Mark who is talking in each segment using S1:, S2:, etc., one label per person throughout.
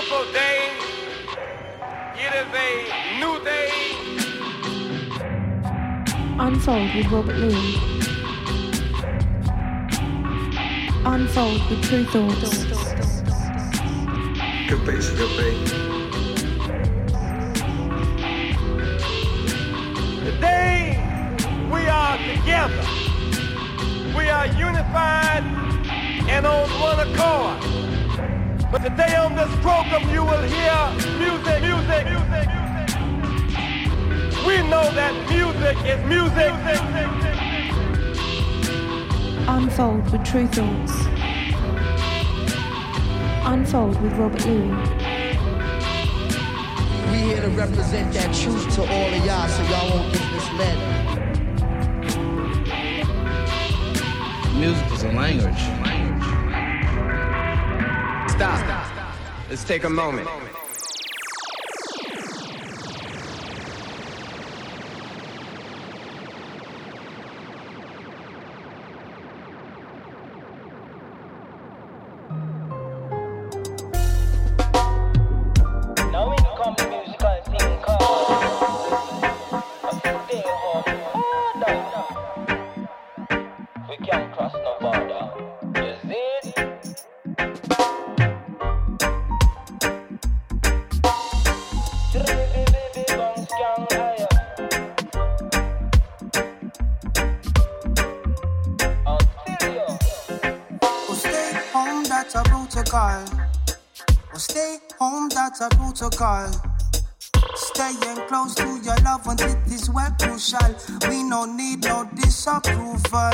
S1: beautiful day. It is a new day.
S2: Unfold with Robert Lee. Unfold with Tru Thoughts.
S3: Good beats, good beat.
S1: Today we are together. We are unified and on one accord. But today on this program you will hear music, music, music, music. We know that music is music.
S2: Unfold with Tru Thoughts. Unfold with Robert Luis.
S4: We here to represent that truth to all of y'all so y'all won't get misled.
S5: Music is a language.
S6: Stop. Let's take a moment.
S7: A
S8: protocol. Staying close to your loved ones, it is well crucial. We no need no disapproval.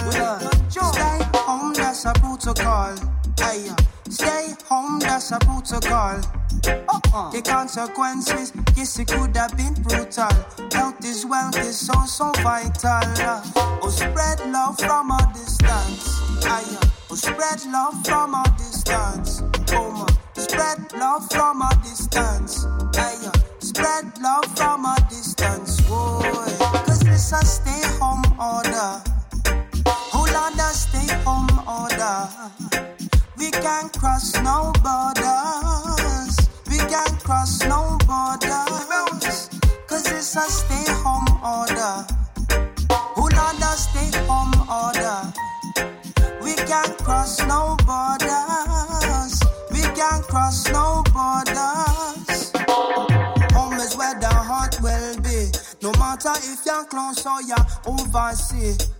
S8: Stay home, that's a protocol. Aye, stay home, that's a protocol. Uh-uh. The consequences, yes, it could have been brutal. Health is wealth is so, so vital. Oh, spread love from a distance. Aye, oh, spread love from a distance. Spread love from a distance. Aye, spread love from a distance. Boy, cause this a stay home order. Hold on, the stay home order. We can't cross no borders. We can't cross no borders. Cause it's a matter if you're close or you're overseas.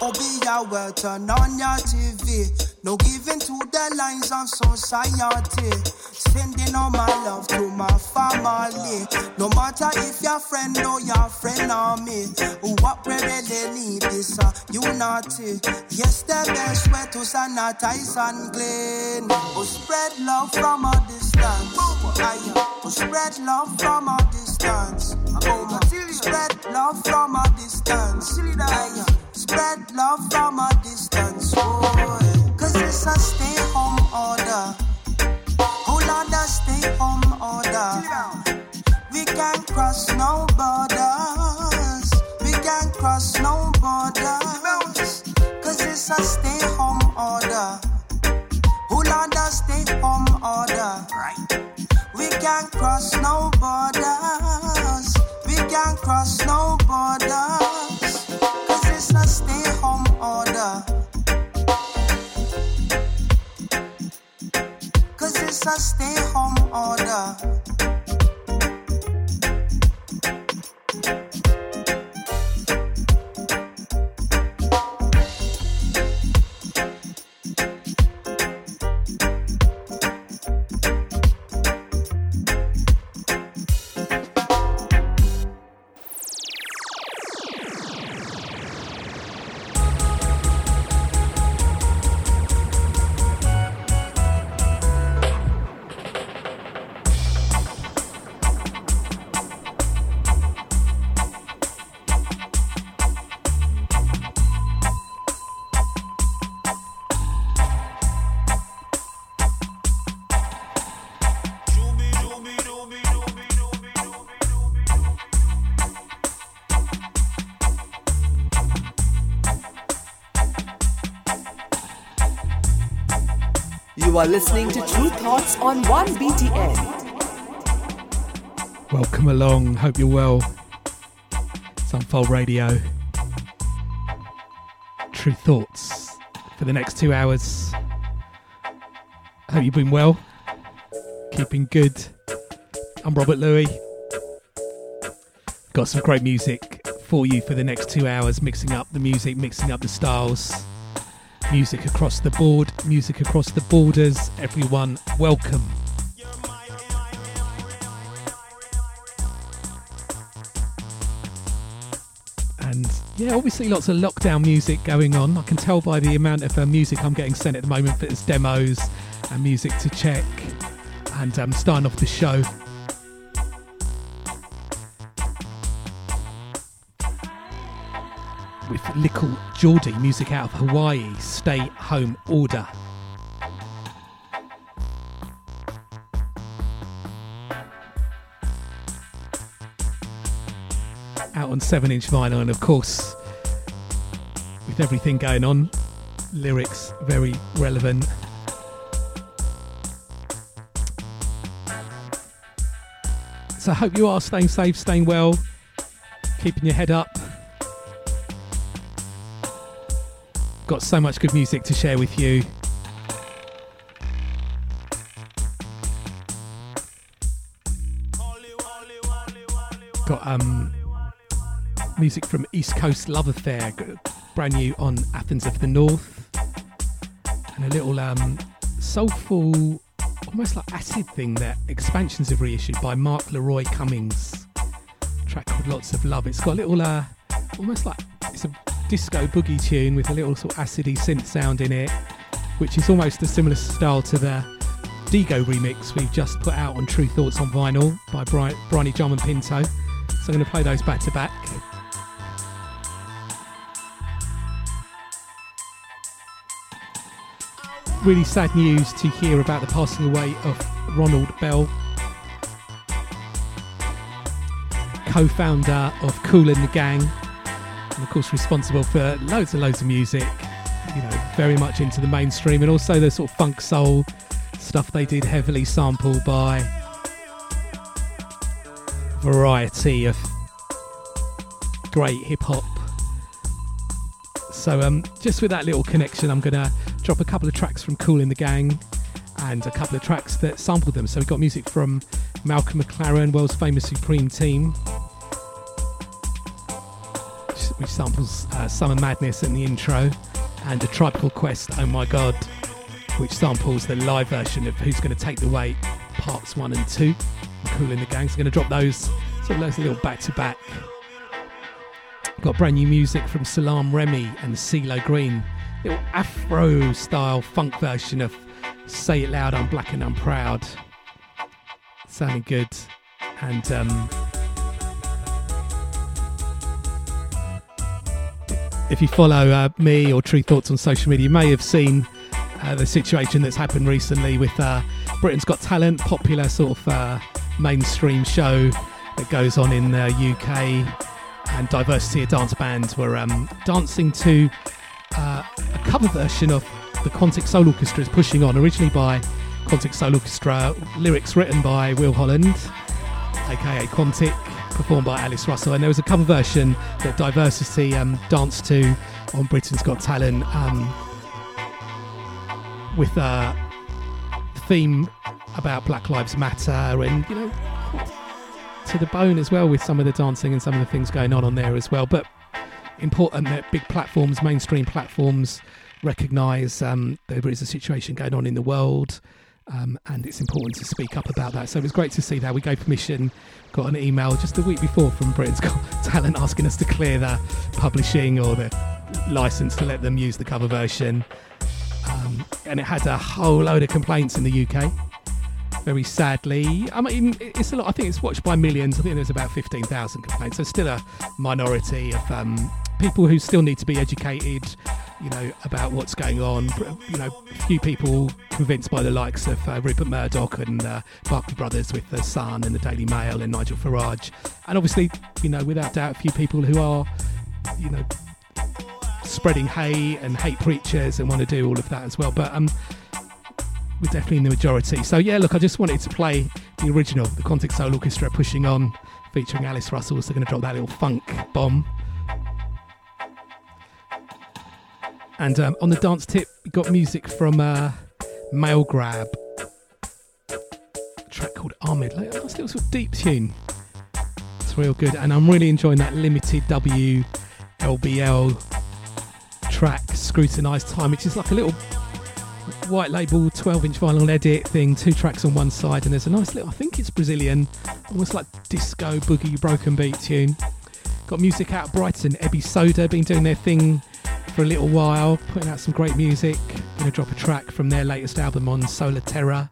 S8: Obey your word, turn on your TV. No giving to the lines of society. Sending all my love to my family. No matter if your friend or your friend or me. What we really need is a unity. Yes, the best way to sanitize and clean. Oh, spread love from a distance. Oh, spread love from a distance. Oh. Spread love from a distance. Spread love from a distance. Oh, it's a stay home order. Hold on, the stay home order. We can't cross no borders. We can't cross no borders. Cause it's a stay home order. Hold on, the stay home order. Right. We can't cross no borders. We can't cross no borders. Cause it's a stay a stay home order.
S9: You are listening to Tru Thoughts on 1BTN.
S3: Welcome along. Hope you're well. It's Unfold Radio. Tru thoughts for the next two hours. Hope you've been well. Keeping good. I'm Robert Luis. Got some great music for you for the next two hours, mixing up the music, mixing up the styles. Music across the board, music across the borders. Everyone, welcome. And yeah, obviously lots of lockdown music going on. I can tell by the amount of uh, music I'm getting sent at the moment that there's demos and music to check. And I'm um, starting off the show with Little Geordie, music out of Hawaii, Stay Home Order. Out on 7 inch vinyl, and of course, with everything going on, lyrics very relevant. So I hope you are staying safe, staying well, keeping your head up. Got so much good music to share with you. Got um music from East Coast Love Affair, brand new on Athens of the North, and a little um soulful, almost like acid thing that expansions have reissued by Mark Leroy Cummings. track called Lots of Love. It's got a little uh almost like it's a disco boogie tune with a little sort of acidy synth sound in it, which is almost a similar style to the Dego remix we've just put out on Tru Thoughts on vinyl by Bri- Bryony and Pinto. So I'm going to play those back to back. Really sad news to hear about the passing away of Ronald Bell, co founder of Kool and the Gang, of course responsible for loads and loads of music, you know, very much into the mainstream and also the sort of funk soul stuff they did heavily sampled by variety of great hip hop. So um, just with that little connection, I'm gonna drop a couple of tracks from Kool in the Gang and a couple of tracks that sampled them. So we got music from Malcolm McLaren, world's famous Supreme Team, which samples uh, Summer Madness in the intro, and A Tribe Called Quest, Oh My God, which samples the live version of Who's Gonna Take the Weight, parts one and two. Kool in the Gang. So gonna drop those, sort of those a little back to back. Got brand new music from Salam Remi and CeeLo Green, little Afro style funk version of Say It Loud, I'm Black and I'm Proud. Sounding good. And um, if you follow uh, me or Tru Thoughts on social media, you may have seen uh, the situation that's happened recently with uh, Britain's Got Talent, popular sort of uh, mainstream show that goes on in the UK. And Diversity, of dance Bands were um, dancing to uh, a cover version of the Quantic Soul Orchestra is Pushing On, originally by Quantic Soul Orchestra, lyrics written by Will Holland, aka Quantic, performed by Alice Russell. And there was a cover version that Diversity um, danced to on Britain's Got Talent um, with a theme about Black Lives Matter and, you know, to the bone as well with some of the dancing and some of the things going on on there as well. But important that big platforms, mainstream platforms, recognise um, there is a situation going on in the world. Um, and it's important to speak up about that. So it was great to see that. We gave permission, got an email just a week before from Britain's Got Talent asking us to clear the publishing or the license to let them use the cover version. Um, and it had a whole load of complaints in the UK. Very sadly, I mean, it's a lot. I think it's watched by millions. I think there's about 15,000 complaints. So still a minority of um, people who still need to be educated, you know, about what's going on. You know, a few people convinced by the likes of uh, Rupert Murdoch and uh, Barclay Brothers with the Sun and the Daily Mail and Nigel Farage, and obviously, you know, without doubt, a few people who are, you know, spreading hate and hate preachers and want to do all of that as well. But um, we're definitely in the majority. So yeah, look, I just wanted to play the original, the Quantic Soul Orchestra pushing on, featuring Alice Russell. So they're going to drop that little funk bomb. And um, on the dance tip, we got music from uh, Male Grab, a track called Ahmed. Like, nice little sort of deep tune. It's real good, and I'm really enjoying that limited W LBL track, Scrutinized Time, which is like a little white label 12 inch vinyl edit thing, two tracks on one side, and there's a nice little, I think it's Brazilian, almost like disco boogie broken beat tune. Got music out of Brighton, Ebi Soda, been doing their thing for a little while, putting out some great music. Gonna drop a track from their latest album on Solar Terra,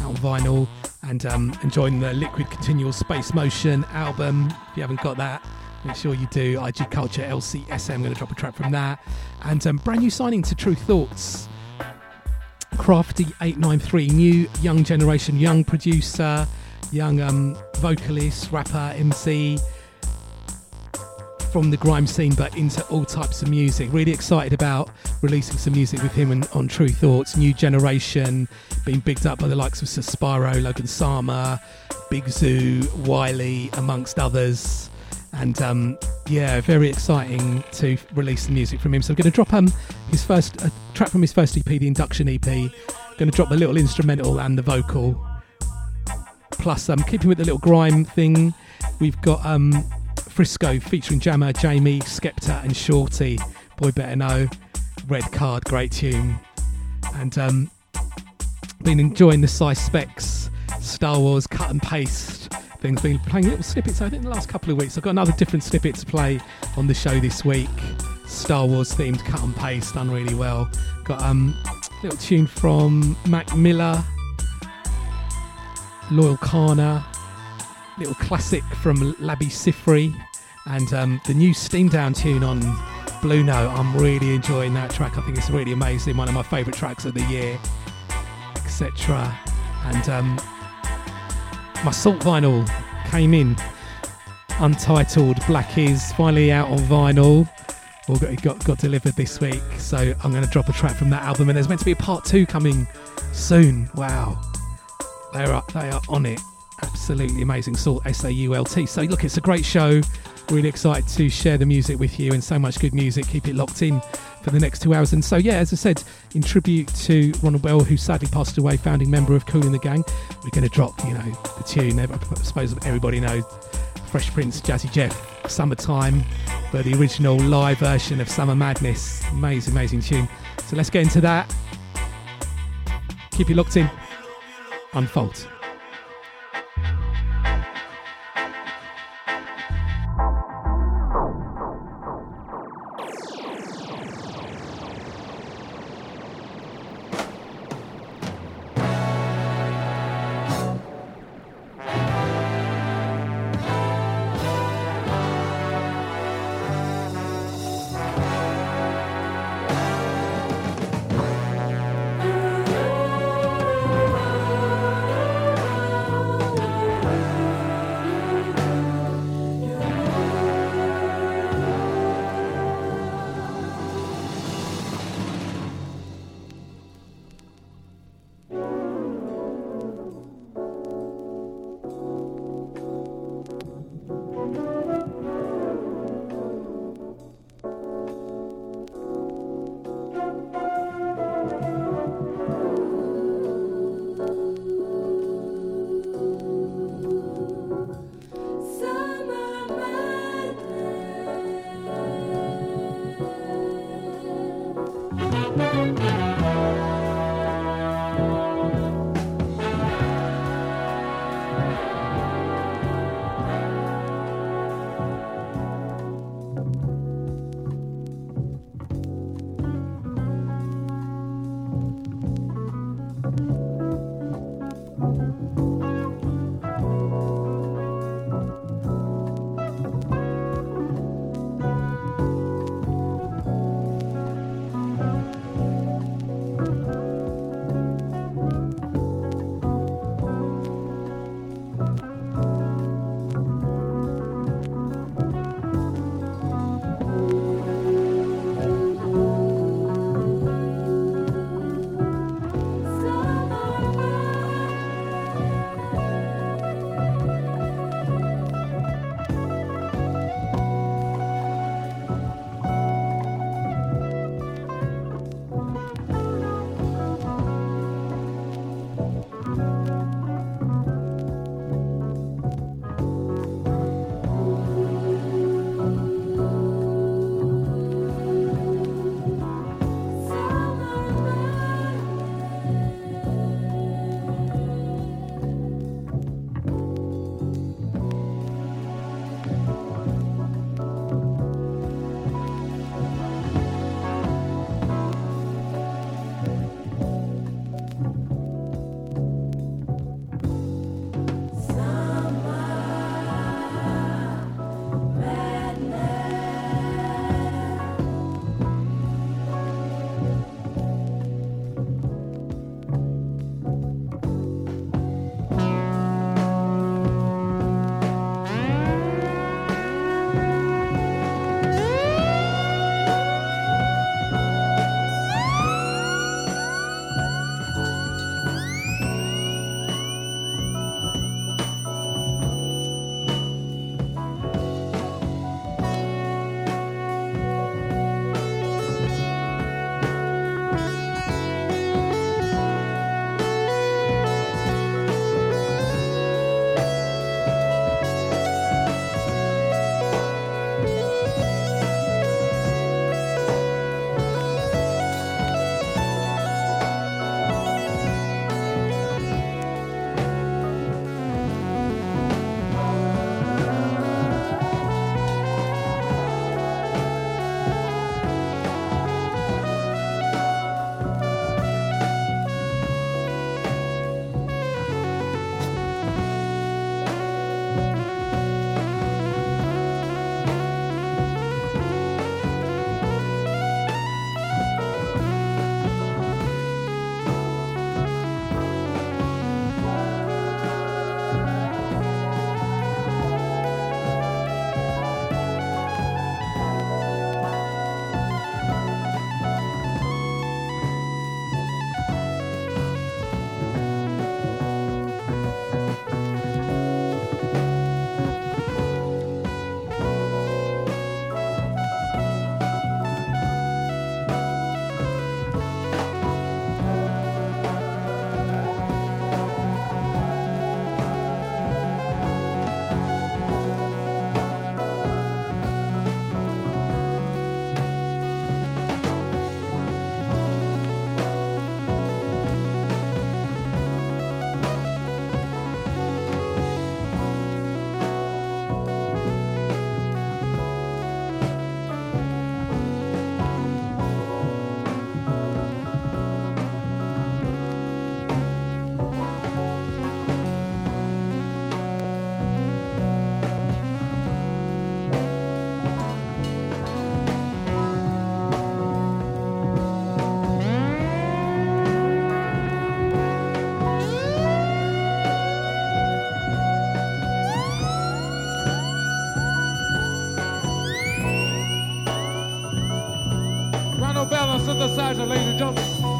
S3: out on vinyl, and um, enjoying the Liquid Continual Space Motion album. If you haven't got that, make sure you do. IG Culture LCSM, gonna drop a track from that, and um, brand new signing to Tru Thoughts. Crafty893, new young generation, young producer, young um, vocalist, rapper, MC from the grime scene, but into all types of music. Really excited about releasing some music with him and, on Tru Thoughts, new generation, being bigged up by the likes of Sir Spyro, Logan Sama, Big Zuu, Wiley, amongst others. And um, yeah, very exciting to release the music from him. So I'm going to drop um, his first a track from his first EP, the induction EP. Going to drop the little instrumental and the vocal. Plus, um, keeping with the little grime thing, we've got um, Frisco featuring Jammer, JME, Skepta, and Shorty. Boy Better Know, Red Card, great tune. And um, been enjoying the size specs, Star Wars cut and paste things. Been playing little snippets. I think the last couple of weeks. I've got another different snippet to play on the show this week. Star Wars themed cut and paste, done really well. Got um, a little tune from Mac Miller, Loyal Kana, little classic from Labi Siffre, and um, the new Steam Down tune on Blue Note. I'm really enjoying that track. I think it's really amazing. One of my favourite tracks of the year, etc. And um, my SAULT vinyl came in untitled Black is finally out on vinyl or got, got, got delivered this week so I'm going to drop a track from that album and there's meant to be a part two coming soon wow they are they are on it absolutely amazing SAULT S-A-U-L-T so look it's a great show really excited to share the music with you and so much good music keep it locked in for the next two hours. And so, yeah, as I said, in tribute to Ronald Bell, who sadly passed away, founding member of Kool in the Gang, we're going to drop, you know, the tune. I suppose everybody knows Fresh Prince, Jazzy Jeff, Summertime, but the original live version of Summer Madness. Amazing, amazing tune. So let's get into that. Keep it locked in. Unfold.
S10: later, don't?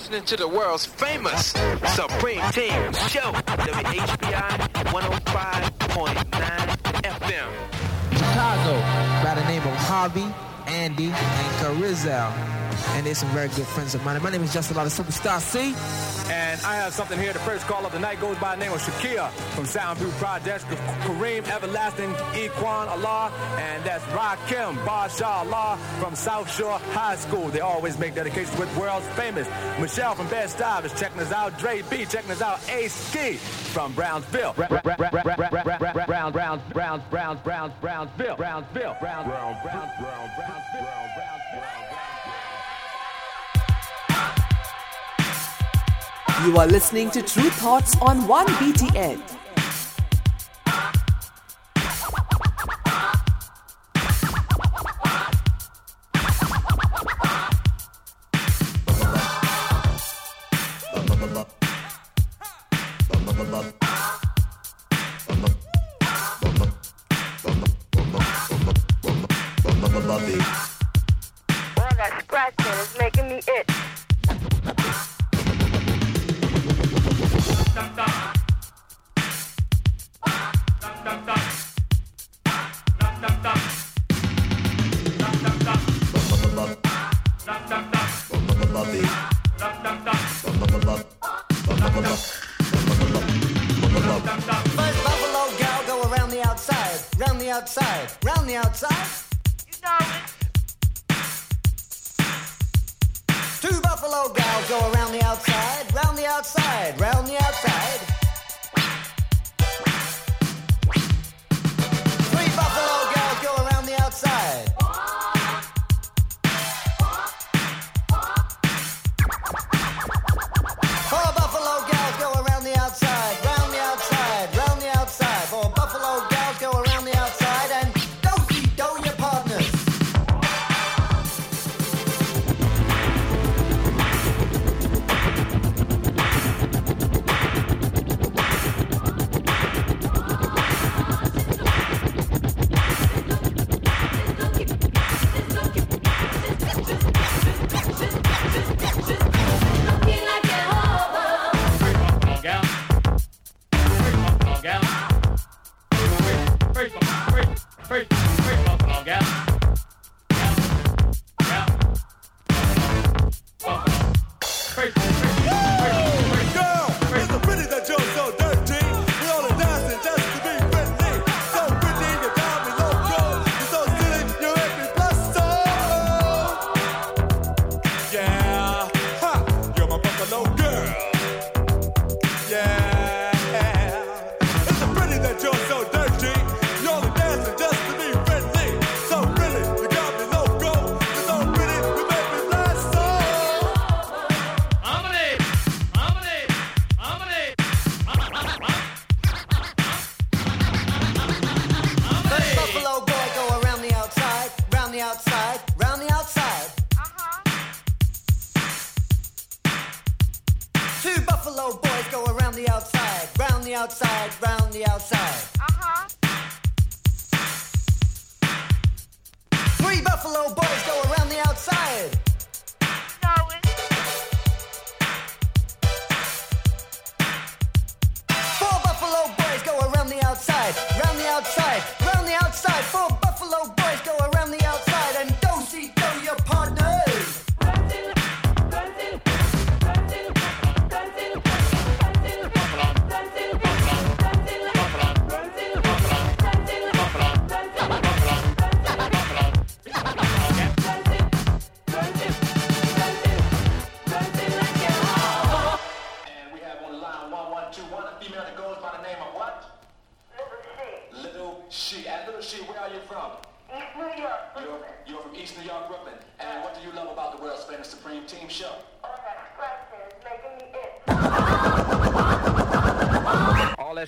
S10: Listening to the world's famous Supreme Team Show, WHBI 105.9 FM.
S11: Chicago by the name of Harvey, Andy, and Carizel. And they're some very good friends of mine. My name is Justin Law, the Superstar C.
S9: And I have something here. The first call of the night goes by the name of Shakia from Soundview Projects, Kareem Everlasting, Equan Allah, and that's Rakim Basha Allah from South Shore High School. They always make dedications with world's famous. Michelle from Bed Stuy is checking us out. Dre B checking us out. Ace Ski from Brownsville. Brown, Brown, Brown, Brown, Brown, Brown, Brownsville. Brownsville. Brown, Brown, Brown, Brown, Brownsville. Brownsville.
S12: You are listening to Tru Thoughts on 1BTN.
S13: Boy, that scratching is making me itch.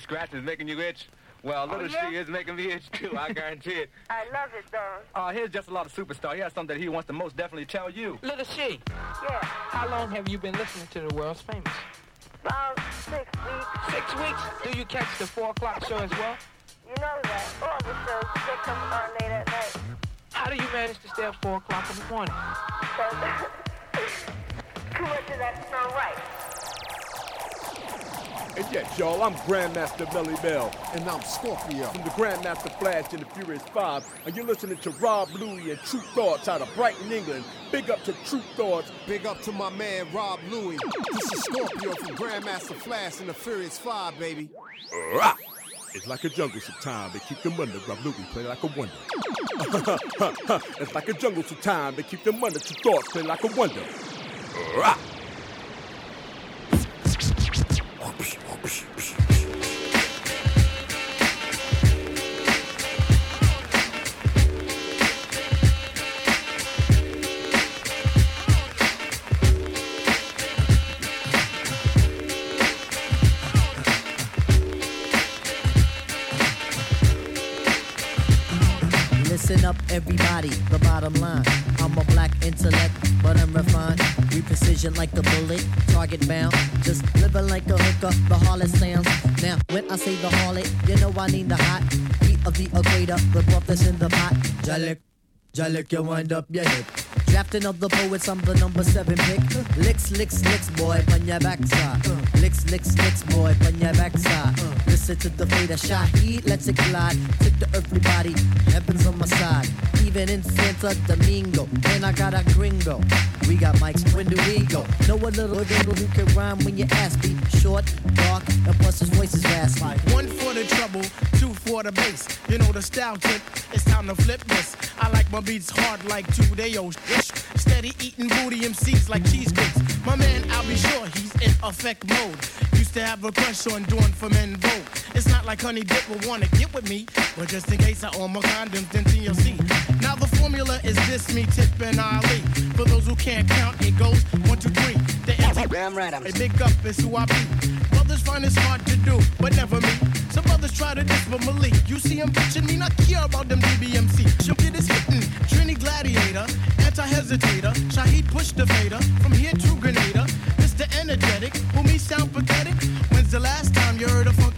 S9: All that scratching is making you itch. Well, little
S14: yeah?
S9: she is making me itch too. I guarantee it.
S14: I love it though.
S9: Uh, here's just a lot of superstar. He has something that he wants to most definitely tell you.
S10: Little She,
S14: Yeah.
S10: how long have you been listening to the world's famous?
S14: About six weeks.
S10: Six weeks. Do you catch the four o'clock show as well?
S14: You know that. All the shows, they come on late at night.
S10: How do you manage to stay up four o'clock in the morning?
S14: Because Too much of that's not right.
S15: And yes, y'all, I'm Grandmaster Melle Mel. And I'm Scorpio. From the Grandmaster Flash and the Furious Five. And you're listening to Rob Louie and Tru Thoughts out of Brighton, England. Big up to Tru Thoughts.
S16: Big up to my man Rob Louie. This is Scorpio from Grandmaster Flash and the Furious Five, baby.
S15: It's like a jungle sometimes. They keep them under. Rob Louie play like a wonder. it's like a jungle sometimes. They keep them under. Tru Thoughts play like a wonder.
S13: Everybody. The bottom line. I'm a black intellect, but I'm refined. We precision like a bullet, target bound. Just living like a hooker, the harlot sounds. Now, when I say the harlot, you know I need the hot heat of the equator, the broth that's in the pot. Jalik, Jalik, you wind up your hip. Drafting of the poets, I'm the number seven pick. Licks, licks, licks, boy, on your backside. Licks, licks, licks, boy, on your backside. Listen to the fader, Shaheed, let's it glide. Take the earthly body, heaven's on my side. Even in Santo Domingo, and I got a gringo. We got mics, when do we go? Know a little nigga who can rhyme when you ask me. Short, dark, and plus his voice is raspy.
S17: One for the trouble, two for the bass. You know the style tip, it's time to flip this. I like my beats hard like two day old. Steady eating booty MCs like cheesecakes. My man, I'll be sure he's in effect mode. Used to have a crush on doing for men vote. It's not like Honey Dip will wanna get with me, but just in case I own my condoms, then TLC. Now the formula is this, me, Tip, and Ali. For those who can't count, it goes one, two, three. The empty
S13: Damn right, I'm
S17: a big up is who I be. Brothers find it's hard to do, but never me. Some brothers try to diss, but Malik, you see him bitching me, not care about them DBMC. She'll get hitting, Trini Gladiator, anti-hesitator, Shaheed push the fader, from here to Grenada. Mr. Energetic, who me sound pathetic. When's the last time you heard a funky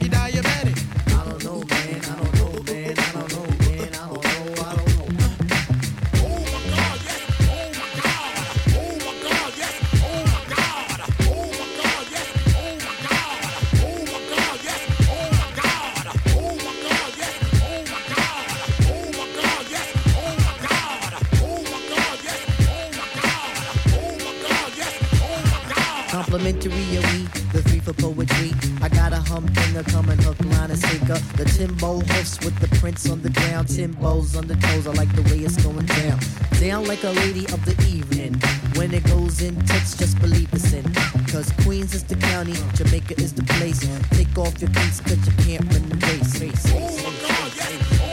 S13: Complimentary of we, the three for poetry. I got a humdinger coming, hook, line, and sinker. The Timbo hoofs with the prints on the ground. Timbo's on the toes, I like the way it's going down. Down like a lady of the evening. When it goes in, tits just believe it's in. Cause Queens is the county, Jamaica is the place. Take off your cleats, cause you can't run the race.
S17: Oh my God,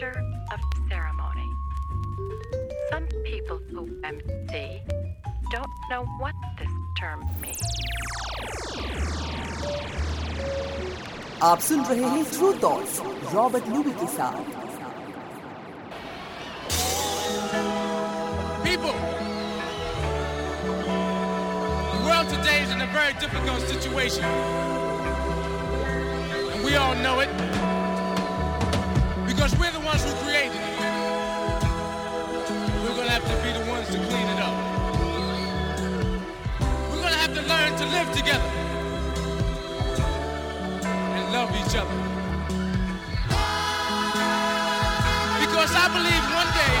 S18: master of ceremony. Some people who MC don't know what this term means.
S12: You're listening to Tru Thoughts Robert Luby के
S19: People, the world today is in a very difficult situation, and we all know it because we're the to live together and love each other. Because I believe one day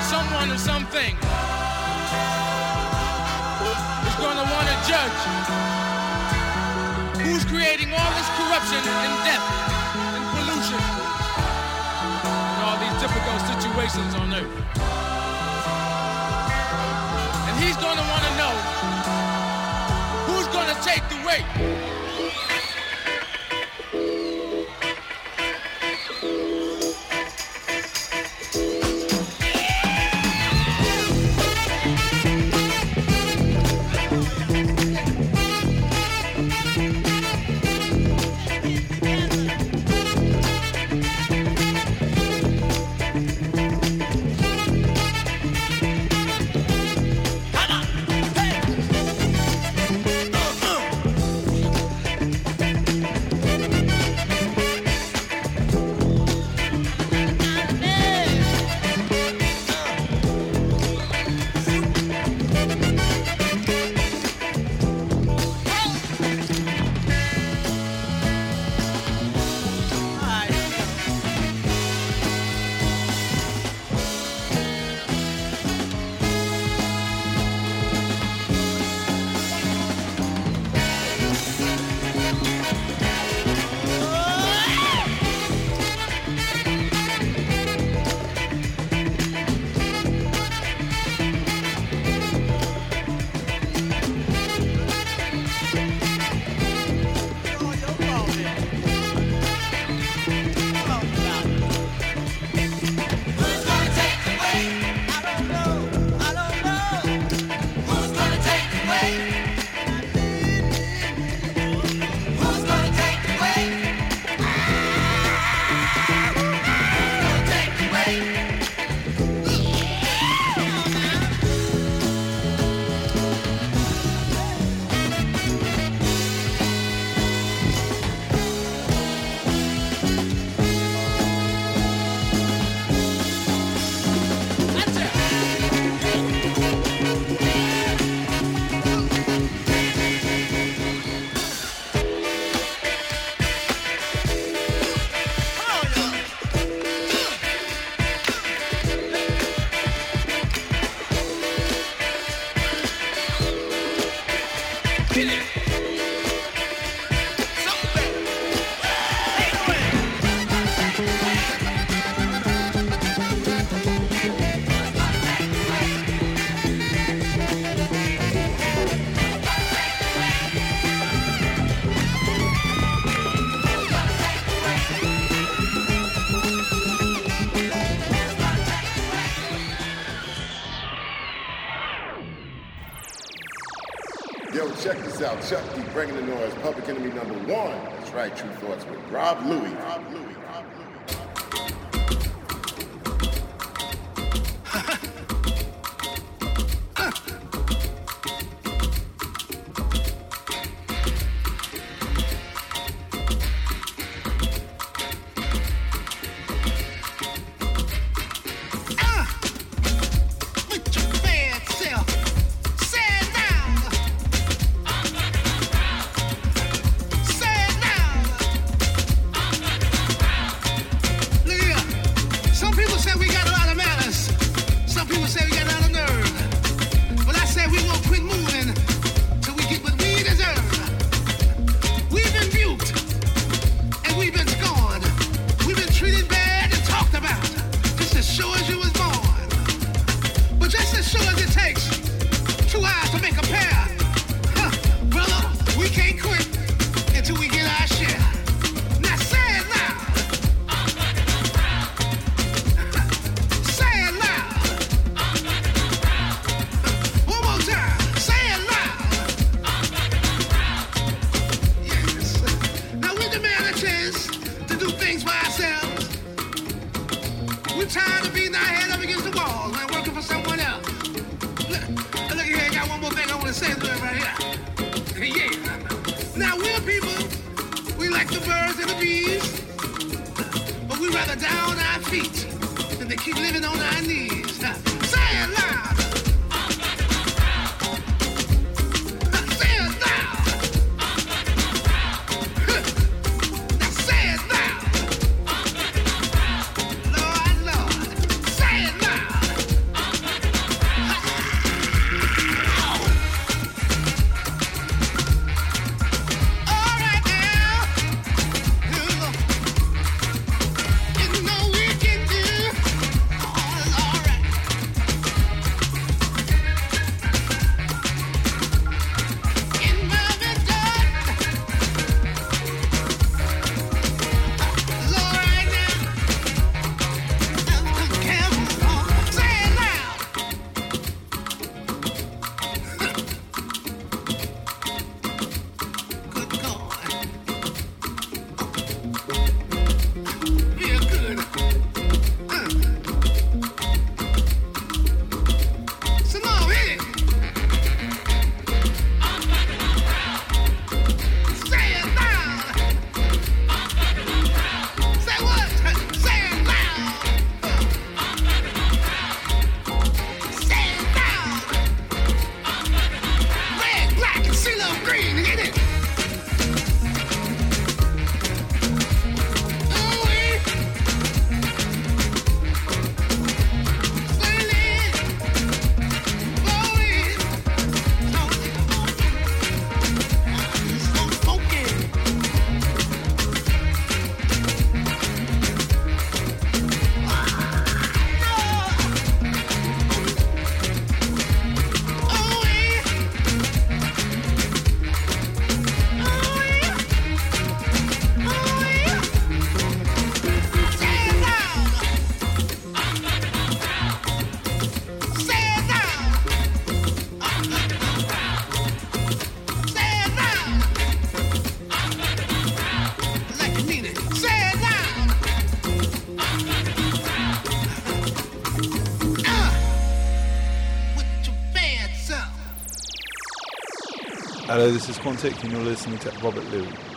S19: someone or something is going to want to judge who's creating all this corruption and death and pollution and all these difficult situations on earth. And he's going to want to take the weight.
S20: Out. Chuck D bringing the noise. Public enemy number one. That's right, Tru Thoughts with Rob Louie. Rob Louie.
S17: Say it
S21: this is Quantic, and you're listening to Robert
S22: Luis.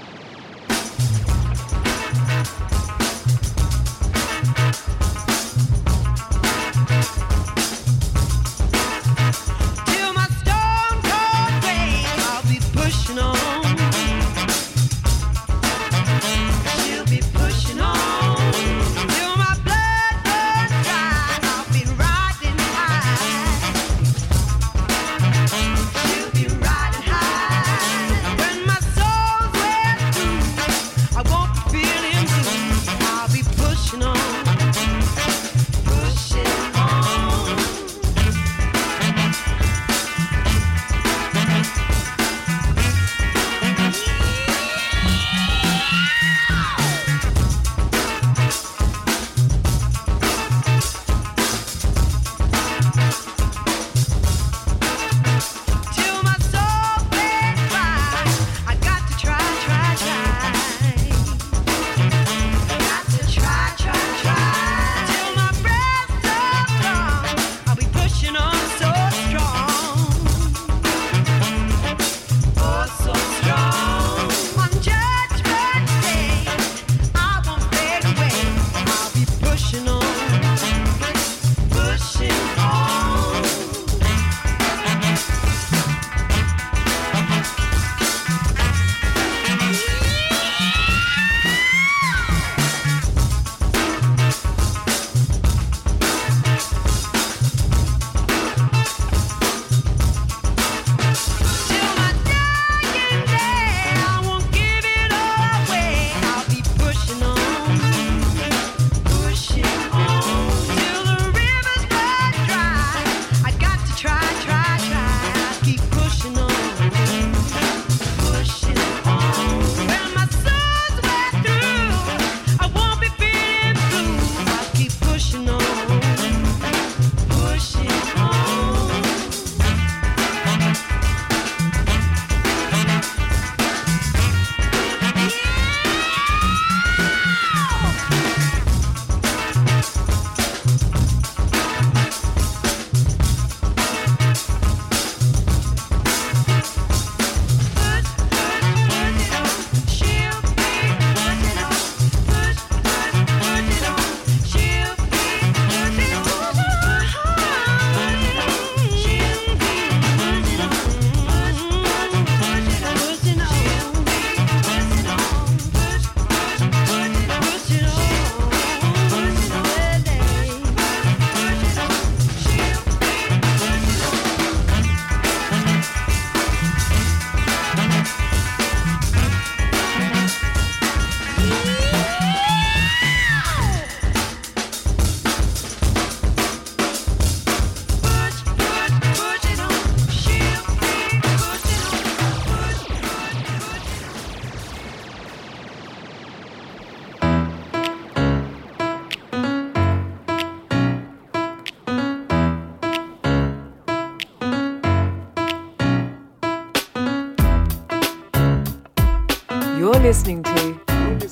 S22: Listening to
S15: to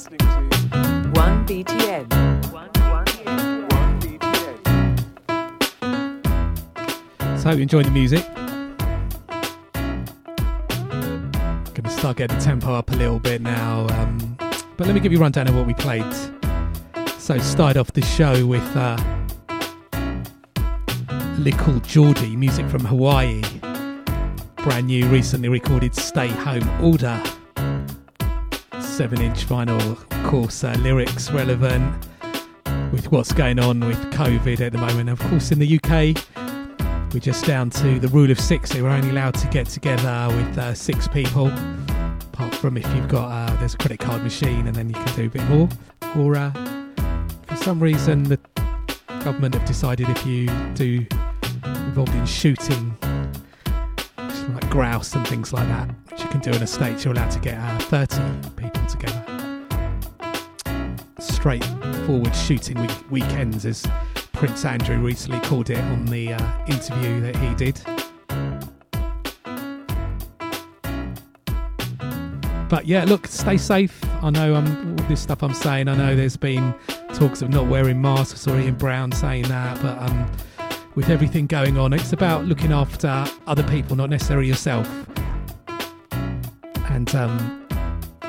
S22: 1BTN.
S3: So hope you enjoy the music. Gonna start getting the tempo up a little bit now. Um, but let me give you a rundown of what we played. So started off the show with uh, Little Geordie, music from Hawaii. Brand new, recently recorded Stay Home Order. 7 inch vinyl, of course, uh, lyrics relevant with what's going on with COVID at the moment. Of course, in the UK, we're just down to the rule of six. So we're only allowed to get together with uh, six people. Apart from if you've got uh, there's a credit card machine, and then you can do a bit more. Or uh, for some reason, the government have decided if you do involved in shooting, like grouse and things like that, which you can do in a state, you're allowed to get uh, 30 people together. Straightforward shooting week- weekends, as Prince Andrew recently called it on the uh, interview that he did. But yeah, look, stay safe. I know um, all this stuff I'm saying. I know there's been talks of not wearing masks or Ian Brown saying that, but um, with everything going on, it's about looking after other people, not necessarily yourself. And um,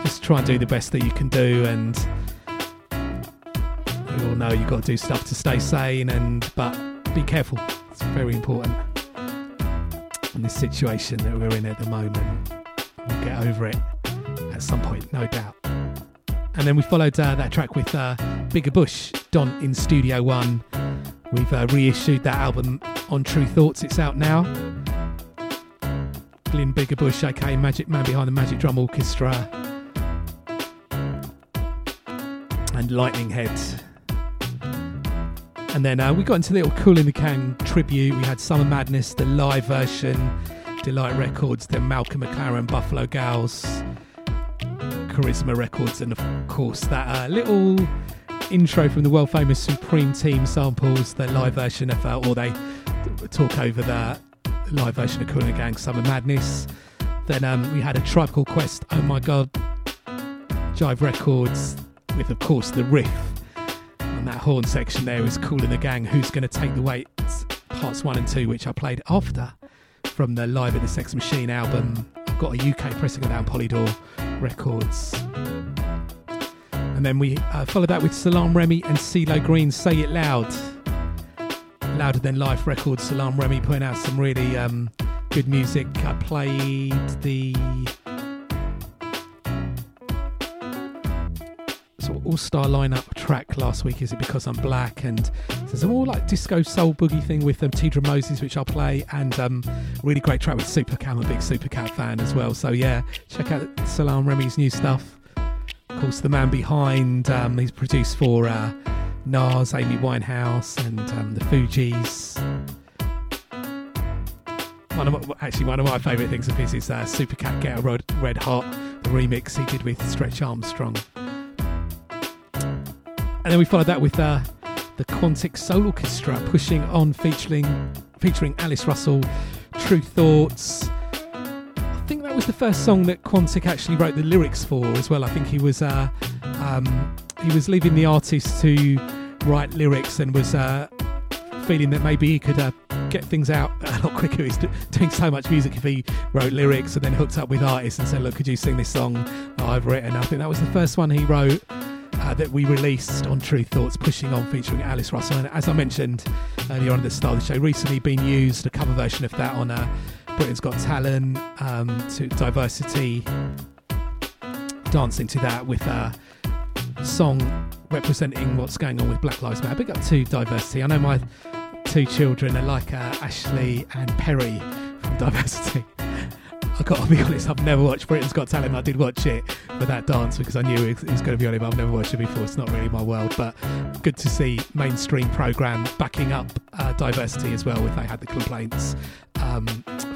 S3: just try and do the best that you can do. And we all know you've got to do stuff to stay sane, and but be careful. It's very important in this situation that we're in at the moment. We'll get over it at some point, no doubt. And then we followed uh, that track with uh, Bigga Bush, Don in Studio One. We've uh, reissued that album on Tru Thoughts. It's out now. Glyn Bigga Bush, aka Magic Man behind the Magic Drum Orchestra, and Lightning Head. And then uh, we got into a little Kool and the Gang tribute. We had Summer Madness, the live version, De-Lite Records, then Malcolm McLaren, Buffalo Gals, Charisma Records, and of course that uh, little intro from the world famous Supreme Team samples, the live version of, uh, or they talk over the live version of Kool and the Gang, Summer Madness. Then um, we had a Tribe Called Quest, Oh My God, Jive Records, with of course the riff on that horn section there is Kool and the Gang, Who's Gonna Take the Weight, parts one and two, which I played after from the Live at the Sex Machine album. I've got a UK pressing that Polydor Records. And then we uh, followed that with Salaam Remi and CeeLo Green, Say It Loud. Louder Than Life Records, Salaam Remi putting out some really um, good music. I played the sort of all-star lineup track last week. Is it because I'm black? And there's a more like disco soul boogie thing with them um, Teedra Moses, which I'll play, and um, really great track with Supercat. I'm a big Super Supercat fan as well. So yeah, check out Salaam Remi's new stuff. Of course, the man behind um, he's produced for uh, Nas, Amy Winehouse, and um, the Fugees. One of my, actually one of my favourite things of his is uh, Supercat Get a Red, Red Hot, the remix he did with Stretch Armstrong. And then we followed that with uh, the Quantic Soul Orchestra pushing on, featuring featuring Alice Russell, Tru Thoughts. I think that was the first song that Quantic actually wrote the lyrics for as well. I think he was uh, um, he was leaving the artist to write lyrics and was uh, feeling that maybe he could uh, get things out a lot quicker. He's doing so much music if he wrote lyrics and then hooked up with artists and said, "Look, could you sing this song that I've written?" I think that was the first one he wrote uh, that we released on Tru Thoughts, pushing on, featuring Alice Russell. And as I mentioned earlier on at the start of the show, recently been used a cover version of that on uh, Britain's Got Talent um, to diversity, dancing to that with a song representing what's going on with Black Lives Matter. Big up to diversity. I know my two children are like uh, Ashley and Perry from Diversity. I got to be honest, I've never watched Britain's Got Talent. I did watch it for that dance because I knew it was going to be on it, but I've never watched it before. It's not really my world, but good to see mainstream program backing up uh, diversity as well. If they had the complaints um,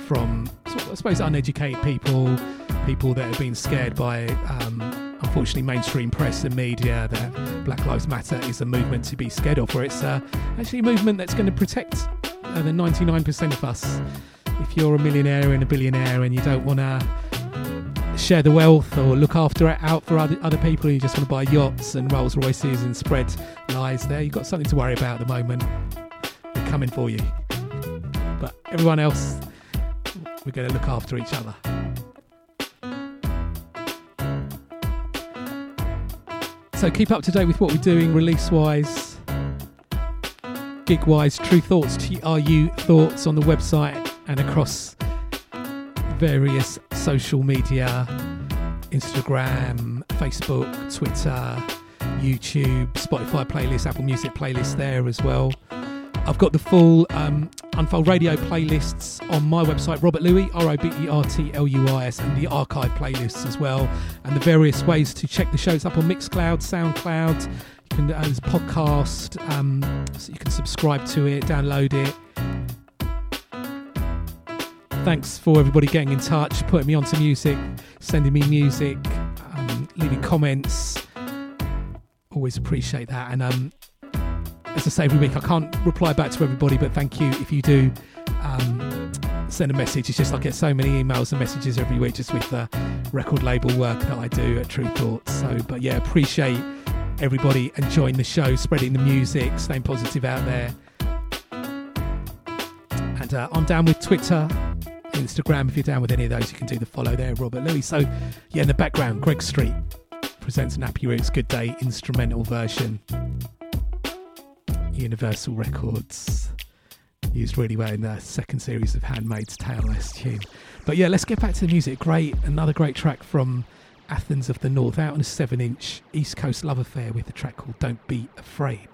S3: from, I suppose, uneducated people, people that have been scared by, um, unfortunately, mainstream press and media that Black Lives Matter is a movement to be scared of, where it's uh, actually a movement that's going to protect uh, the 99% of us if you're a millionaire and a billionaire and you don't want to share the wealth or look after it out for other, other people you just want to buy yachts and Rolls Royces and spread lies there, you've got something to worry about at the moment. They're coming for you. But everyone else, we're going to look after each other. So keep up to date with what we're doing release wise, gig wise, Tru Thoughts, T R U Thoughts on the website and across various social media Instagram, Facebook, Twitter, YouTube, Spotify playlist, Apple Music playlist there as well. I've got the full um, Unfold Radio playlists on my website, Robert Luis, R O B E R T L U I S, and the archive playlists as well, and the various ways to check the shows up on Mixcloud, Soundcloud. You can uh, podcast, um, so you can subscribe to it, download it. Thanks for everybody getting in touch, putting me onto music, sending me music, um, leaving comments. Always appreciate that. And um, as I say every week, I can't reply back to everybody, but thank you if you do um, send a message. It's just I get so many emails and messages every week just with the record label work that I do at Tru Thoughts. So, but yeah, appreciate everybody enjoying the show, spreading the music, staying positive out there. And uh, I'm down with Twitter, Instagram. If you're down with any of those, you can do the follow there, Robert Luis. So, yeah, in the background, Greg Street presents Nappy Roots Good Day instrumental version. Universal Records used really well in the second series of Handmaid's Tale S tune. But yeah, let's get back to the music. Great, another great track from Athens of the North, out on a seven-inch East Coast love affair with a track called "Don't Be Afraid."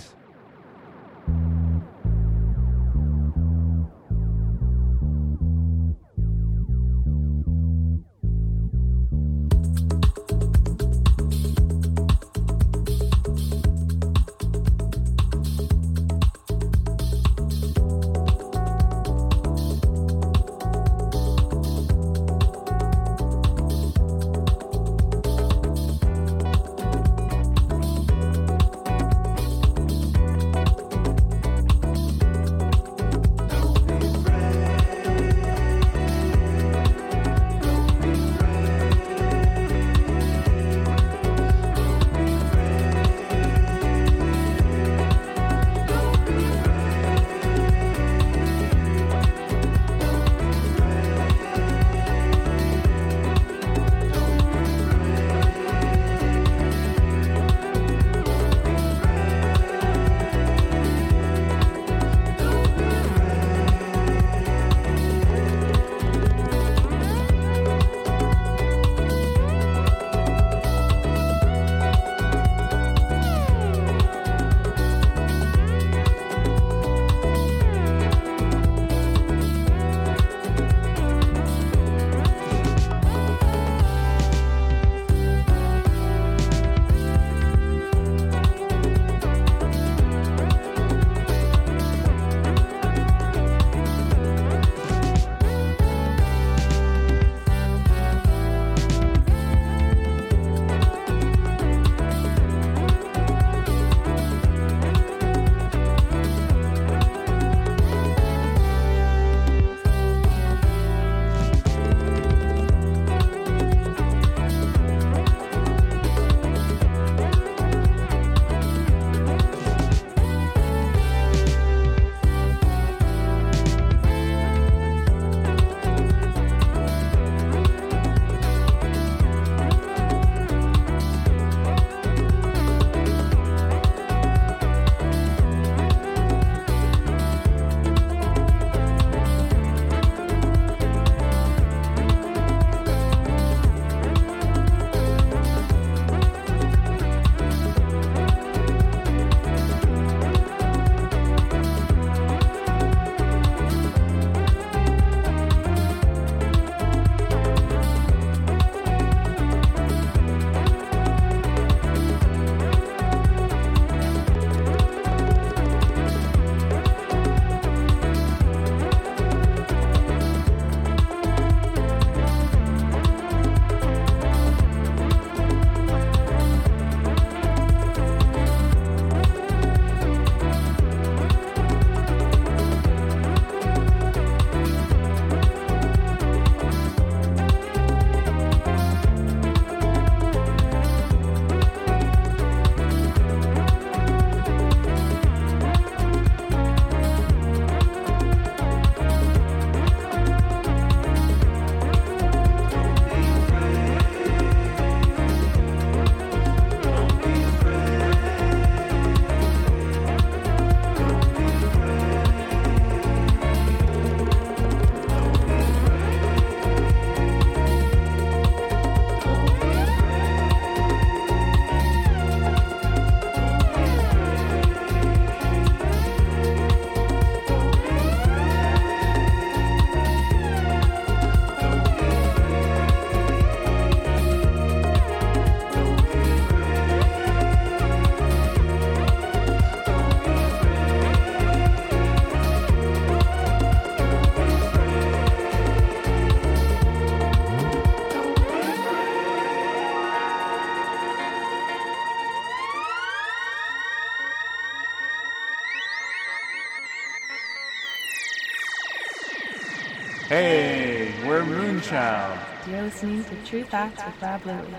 S21: Hey, we're Moonchild.
S23: You're listening to True Facts with Rob Louie.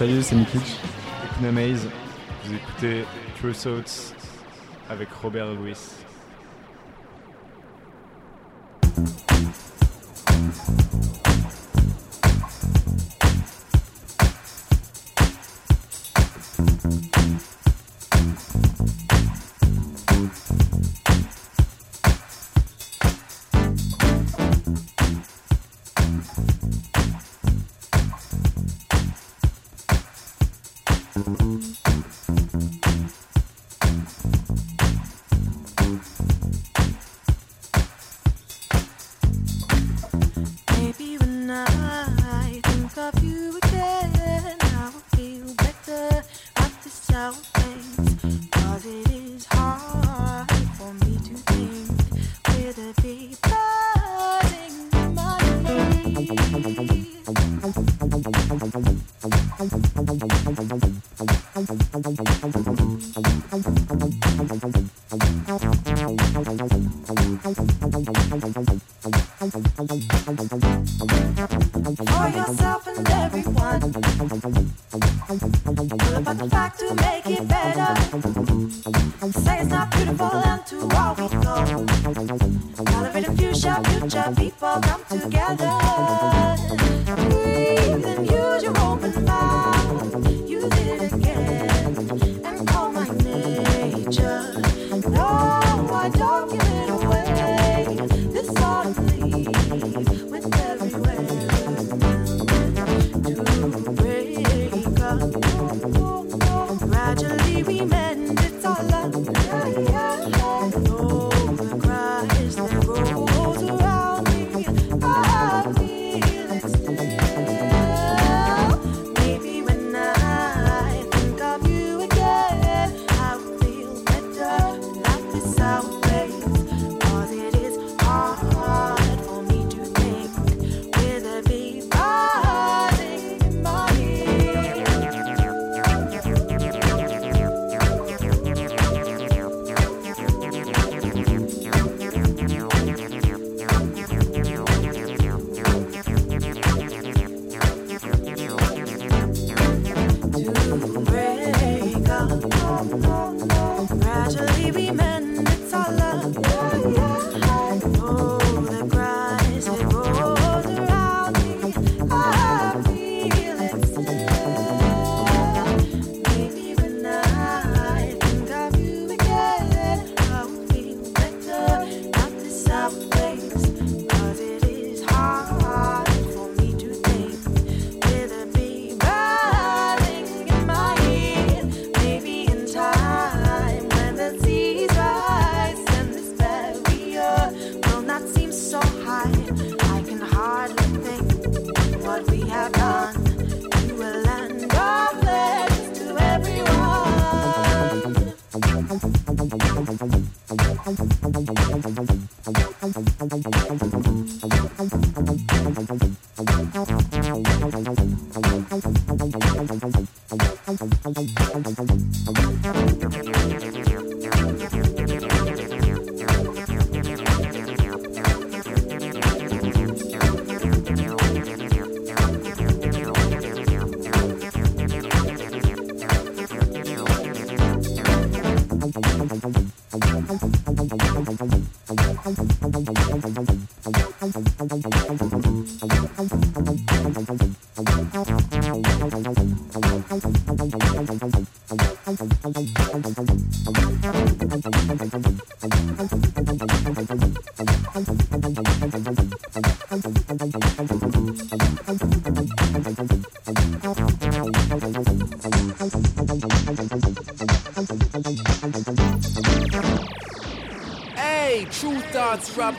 S21: Salut, c'est Mikich. Economize. Vous écoutez True Thoughts avec Robert Louis.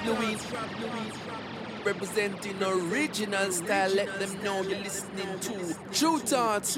S24: Luis. Representing original style, let them know you're listening to Tru Thoughts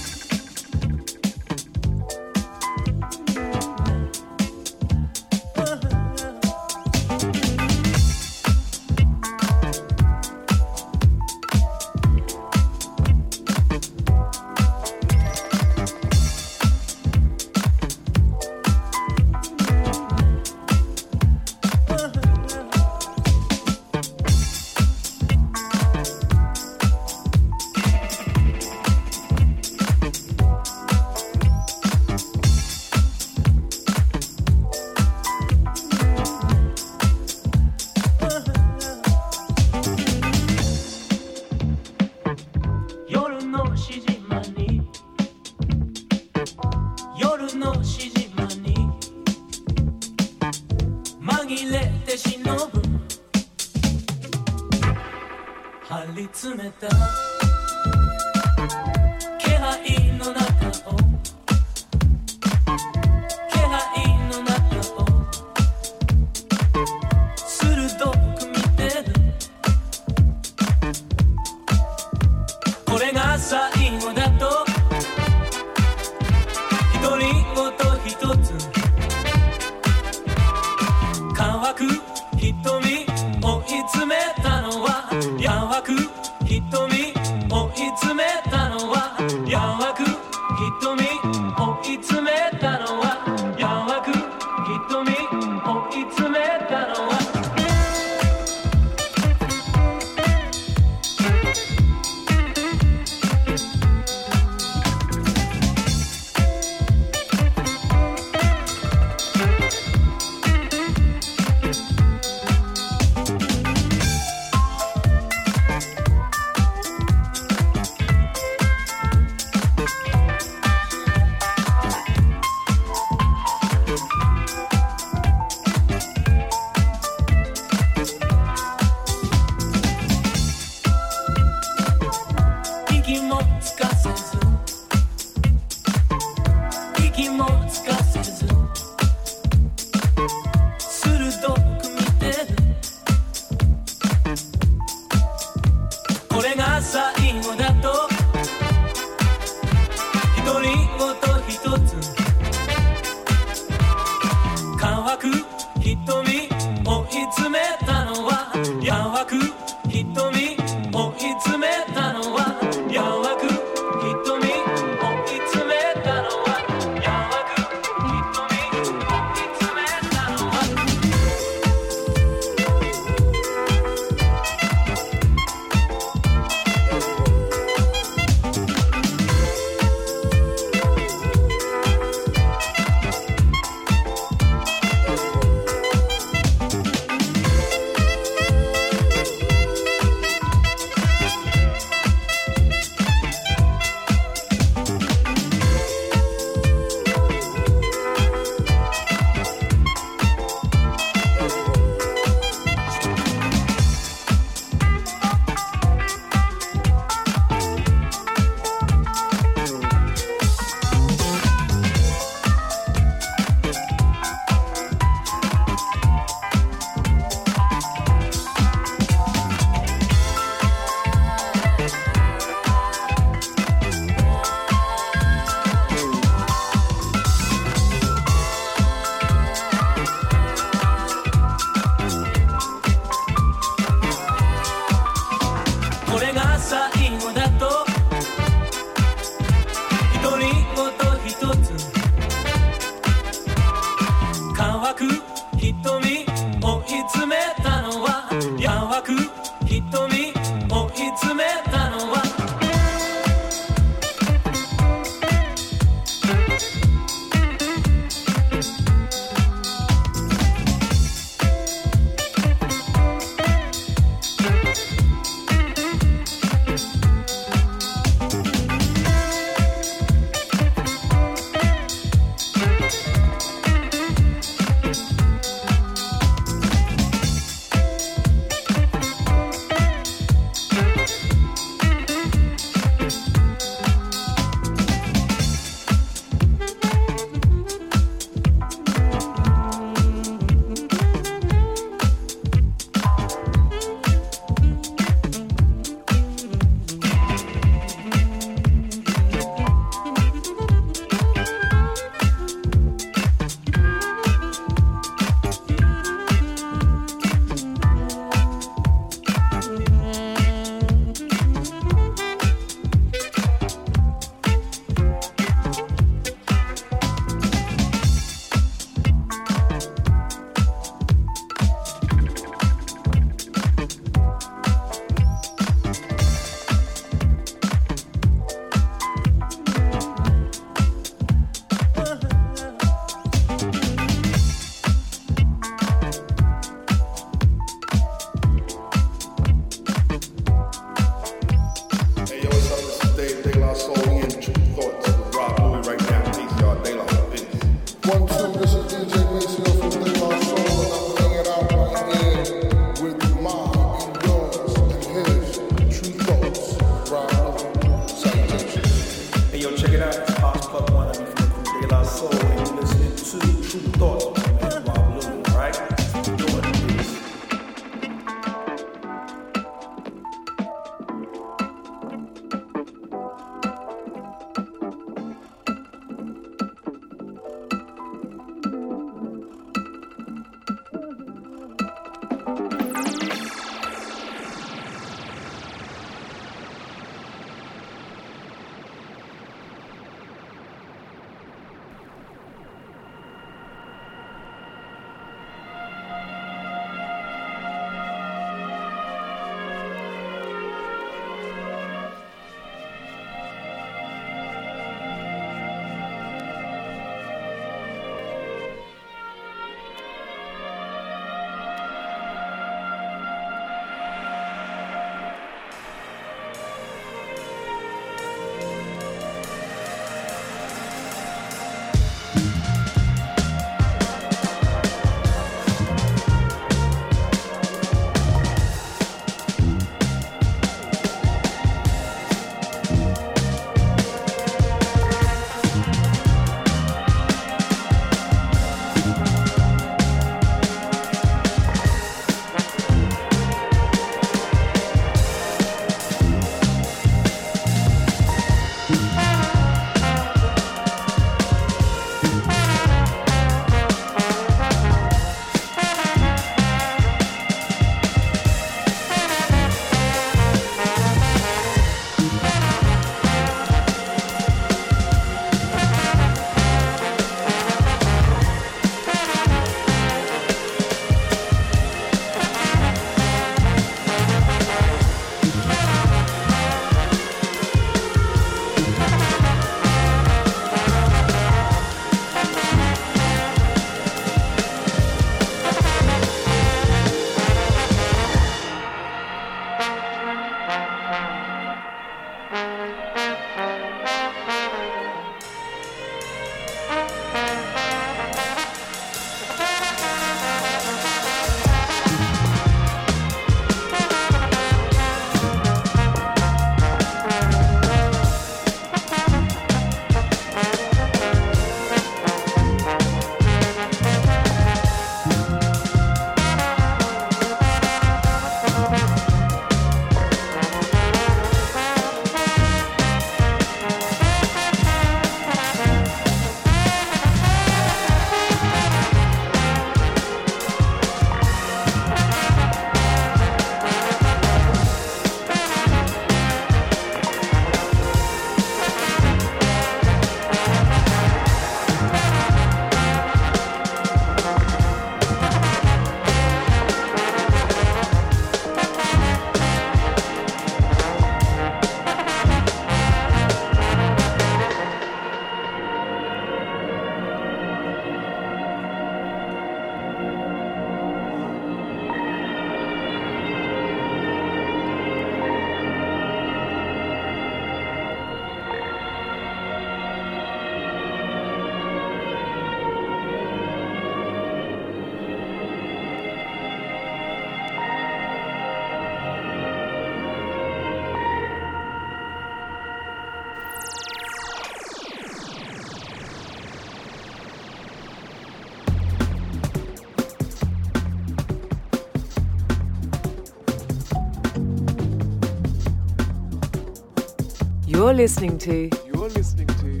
S22: listening to
S25: You're listening to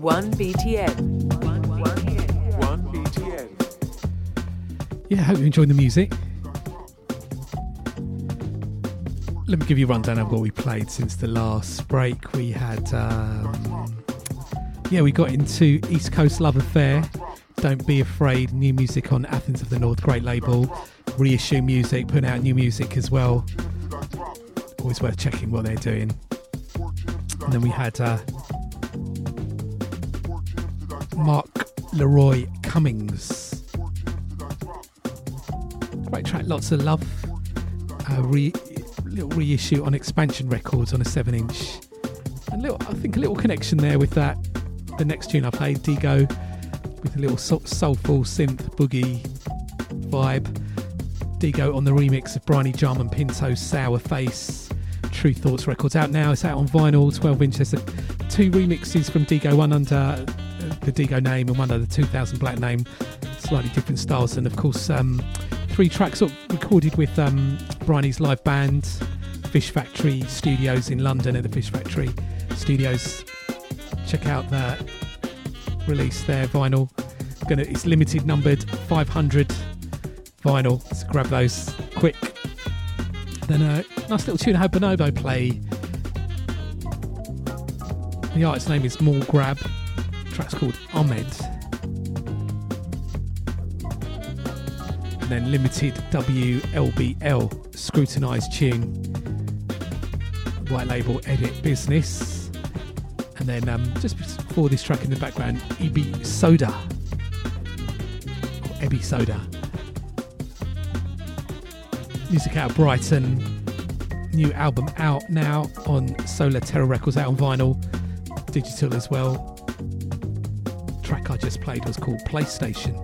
S22: 1BTN.
S25: 1BTN.
S3: Yeah, I hope you enjoyed the music. Let me give you a rundown of what we played since the last break. We had, um, yeah, we got into East Coast Love Affair, Don't Be Afraid, new music on Athens of the North, great label, reissue music, putting out new music as well. Always worth checking what they're doing. And then we had uh, Mark Leroy Cummings. Great track, lots of love. Re- little reissue on Expansion Records on a seven-inch. And little, I think a little connection there with that. The next tune I played, Dego, with a little soul- soulful synth boogie vibe. Dego on the remix of Bryony Jarman Pinto's Sour Face, Tru Thoughts Records out now. It's out on vinyl, 12 inch. There's two remixes from Dego, one under uh, the Dego name and one under the 2000 Black name. Slightly different styles, and of course, um, three tracks recorded with um, live band, Fish Factory Studios in London at the Fish Factory Studios. Check out that release there, vinyl. Gonna, it's limited numbered, 500 vinyl. So grab those quick. Then a nice little tune had Bonobo play. The artist's name is More Grab. The track's called Ahmed. And then limited WLBL scrutinised tune. White label edit business. And then um, just before this track in the background, Ebi Soda. Or Ebi Soda. Music out of Brighton. New album out now on Solar Terror Records, out on vinyl, digital as well. Track I just played was called PlayStation.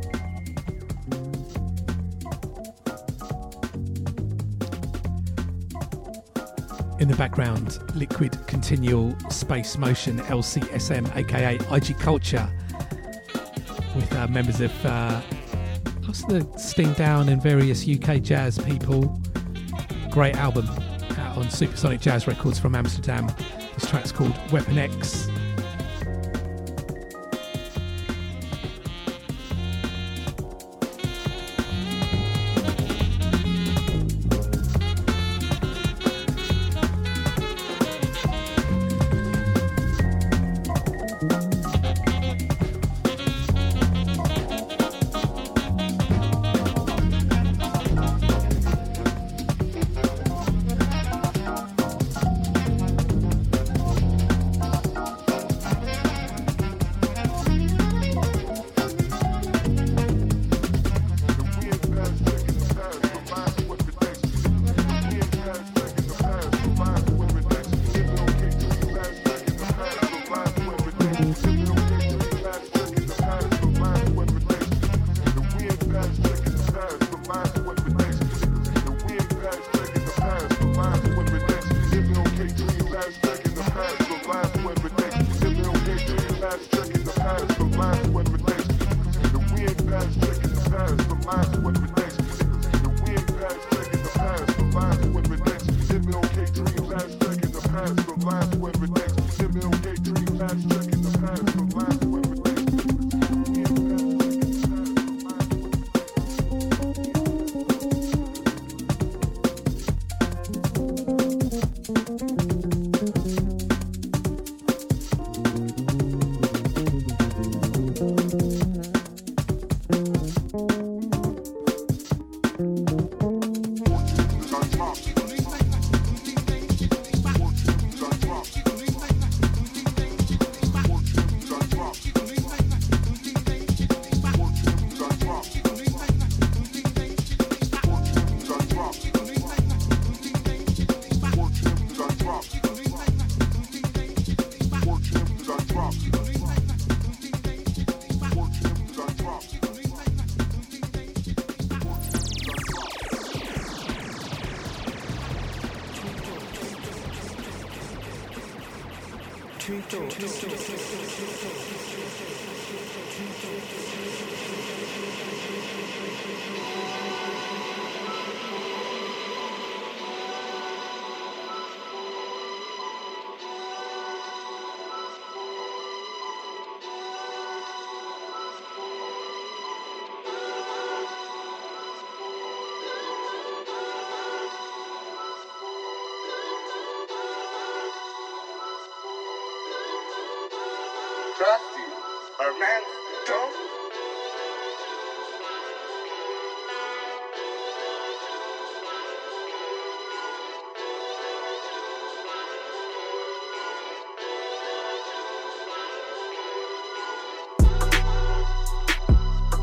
S3: In the background, Liquid Continual Space Motion LCSM, aka IG Culture, with uh, members of uh, lots of the Steam Down and various UK jazz people. Great album on Supersonic Jazz Records from Amsterdam. This track's called Weapon X.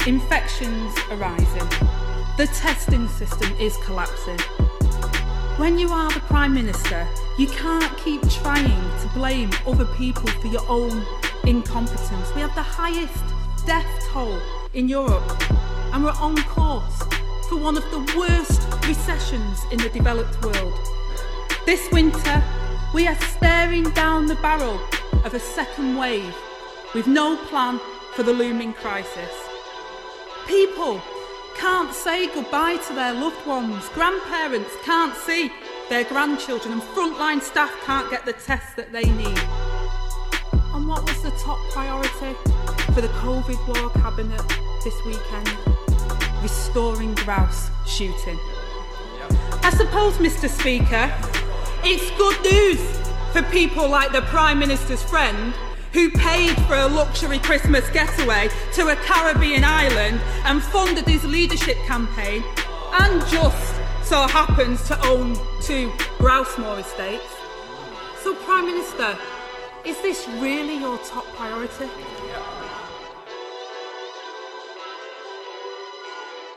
S26: Infections arising. The testing system is collapsing. When you are the Prime Minister, you can't keep trying to blame other people for your own incompetence. We have the highest death toll in Europe, and we're on course for one of the worst recessions in the developed world. This winter, we are staring down the barrel of a second wave with no plan for the looming crisis. People can't say goodbye to their loved ones, grandparents can't see their grandchildren, and frontline staff can't get the tests that they need. And what was the top priority for the COVID War Cabinet this weekend? Restoring grouse shooting. I suppose, Mr. Speaker, it's good news for people like the Prime Minister's friend who paid for a luxury Christmas getaway to a Caribbean island and funded his leadership campaign and just so happens to own two grouse moor estates. So, Prime Minister, is this really your top priority?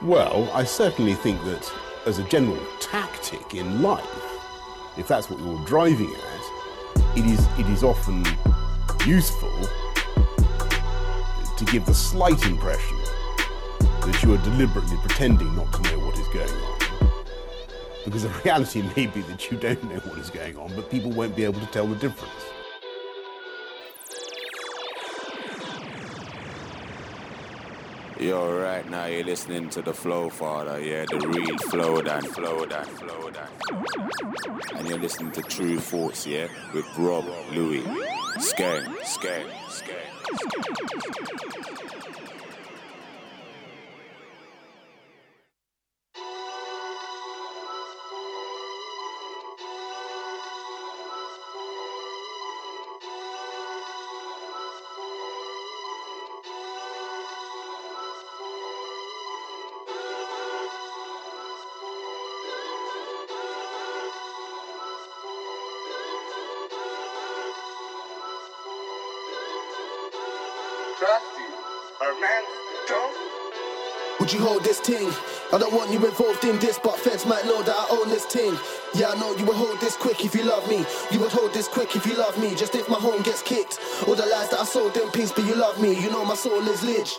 S25: Well, I certainly think that as a general tactic in life, if that's what you're driving at, it is it is often useful to give the slight impression that you are deliberately pretending not to know what is going on. Because the reality may be that you don't know what is going on, but people won't be able to tell the difference.
S27: Yo, right now you're listening to the Flow Father, yeah, the real Flow Dan, Flow Dan, Flow Dan. And you're listening to Tru Thoughts, yeah, with Rob, Luis, Skang, Skang, Skang.
S28: Would you hold this ting? I don't want you involved in this, but feds might know that I own this ting. Yeah, I know you would hold this quick if you love me. You would hold this quick if you love me. Just if my home gets kicked. All the lies that I sold them peace, but you love me. You know my soul is lich.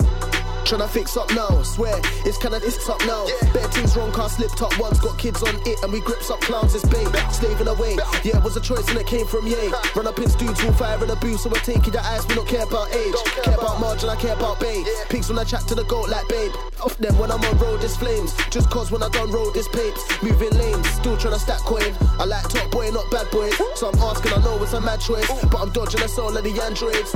S28: Tryna fix up now, swear it's kinda it's up now. Better things wrong, car slipped up once, got kids on it, and we grips up clowns, it's babe. Slaving away, yeah, it was a choice and it came from yay. Run up in dudes who fire in a booth, so we're taking your eyes, we don't care about age. Care about margin, I care about babe. Pigs when I chat to the goat like babe. Off them when I'm on road, it's flames. Just cause when I done road, it's papes. Moving lanes, still tryna stack coin. I like top boy, not bad boy. So I'm asking, I know it's a mad choice, but I'm dodging the soul of the androids.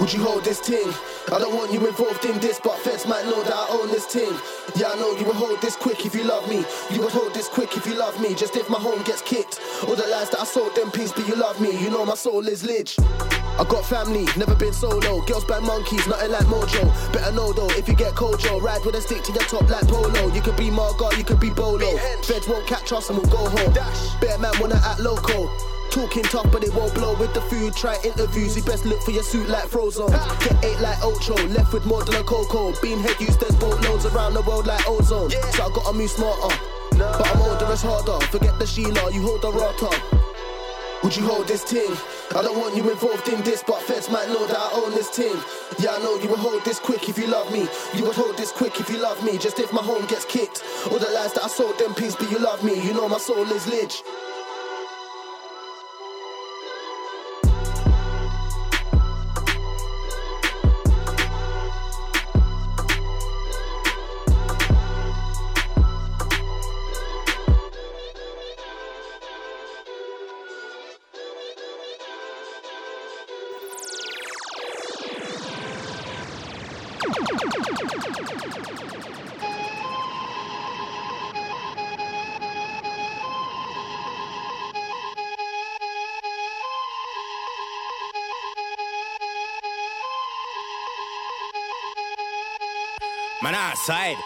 S28: Would you hold this ting? I don't want you involved in this, but feds might know that I own this ting. Yeah, I know you would hold this quick if you love me. You would hold this quick if you love me. Just if my home gets kicked. All the lies that I sold them peace, but you love me. You know my soul is lich. I got family, never been solo. Girls by monkeys, nothing like Mojo. Better know though, if you get Kojo, ride with a stick to your top like Polo. You could be Margot, you could be Bolo. Feds won't catch us and we'll go home. Bear man wanna act loco. Talking tough, but it won't blow with the food. Try interviews, you best look for your suit like Frozone. Get eight like Ocho, left with more than a Coco. Beanhead use, there's boatloads around the world like ozone. So I gotta move smarter. But I'm older, it's harder. Forget the Sheila, you hold the rata. Would you hold this ting? I don't want you involved in this, but feds might know that I own this ting. Yeah, I know you would hold this quick if you love me. You would hold this quick if you love me. Just if my home gets kicked. All the lies that I sold them peace, but you love me. You know my soul is lich.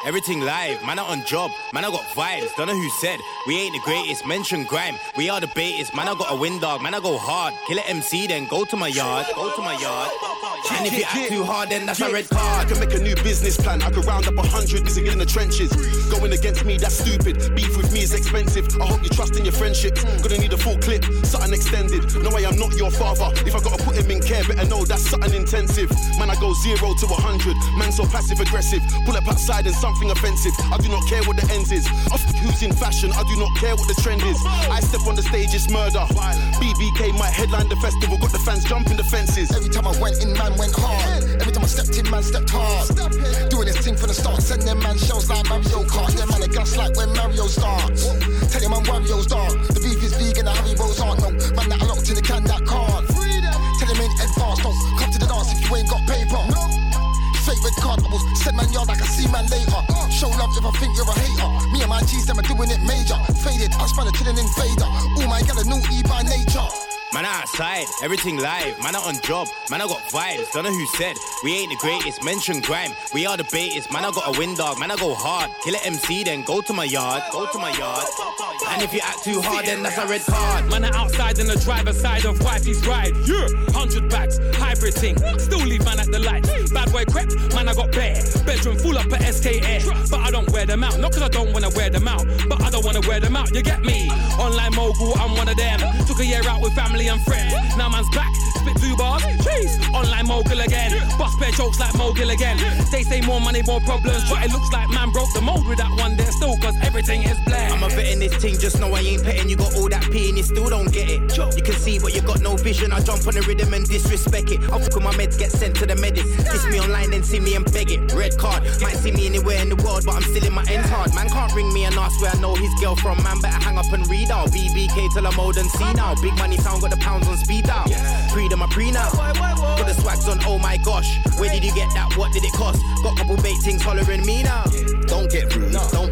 S29: Everything live. Man out on job, man I got vibes. Don't know who said we ain't the greatest. Mention grime, we are the baitest. Man I got a wind dog, man I go hard. Kill a MC, then go to my yard. Go to my yard. And if you act too hard, then that's a red card.
S30: I
S29: card.
S30: can make a new business plan. I could round up a hundred niggas in the trenches. Going against me, that's stupid. Beef with me is expensive. I hope you trust in your friendship. Gonna need a full clip, something extended. No way, I'm not your father. If I gotta put him in care, better know that's something intensive. Man, I go zero to a hundred. Man, so passive aggressive. Pull up outside and something offensive. I do not care what the ends is. Off who's in fashion, I do not care what the trend is. I step on the stage, it's murder. BBK might headline the festival, got the fans jumping the fences.
S25: Every time I went in, man went hard. Every time I stepped in, man stepped hard. Doing this thing from the start, send them man shells like Mario Kart. Them man a gas like when Mario starts. Tell them I'm Wario's dog. The beef is vegan, the Haribo's aren't no. Man that I locked in the can that can't. Tell them in advance, don't come to the dance if you ain't got paper. Favorite card, I will send man yard like I see man later. Show love if I think you're a hater. Me and my G's, them are doing it major. Faded, I span a chillin' invader. All my gal new E by nature.
S29: Man outside, everything live. Man on job, man I got vibes. Don't know who said we ain't the greatest. Mention grime, we are the baitest. Man I got a wind dog, man I go hard. Kill a MC, then go to my yard, go to my yard. And if you act too hard, then that's a red card.
S9: Man, I outside in the driver's side of wifey's ride. Yeah, hundred bags, hybrid thing. Still leave man at the lights. Bad boy crept, man, I got bare. Bedroom full up at SK Air. But I don't wear them out. Not cause I don't wanna wear them out, but I don't wanna wear them out. You get me? Online mogul, I'm one of them. Took a year out with family and friends. Now man's back, spit two bars. Jeez, online mogul again. Bust bare jokes like mogul again. They say more money, more problems. But it looks like man broke the mold with that one there still, cause everything is black.
S29: I'm a vet in this thing, just know I ain't petting. You got all that P and you still don't get it. You can see, but you got no vision. I jump on the rhythm and disrespect it. I fuck with my meds, get sent to the medic. Diss me online, then see me and beg it. Red card, might see me anywhere in the world, but I'm still in my ends hard. Man can't ring me and ask where I know his girl from. Man better hang up and read out. BBK till I'm old and see now. Big money sound got the pounds on speed. Freedom I pre now. Put the swags on, oh my gosh. Where did you get that? What did it cost? Got couple bait things hollering me now.
S31: Don't get rude, don't act bad.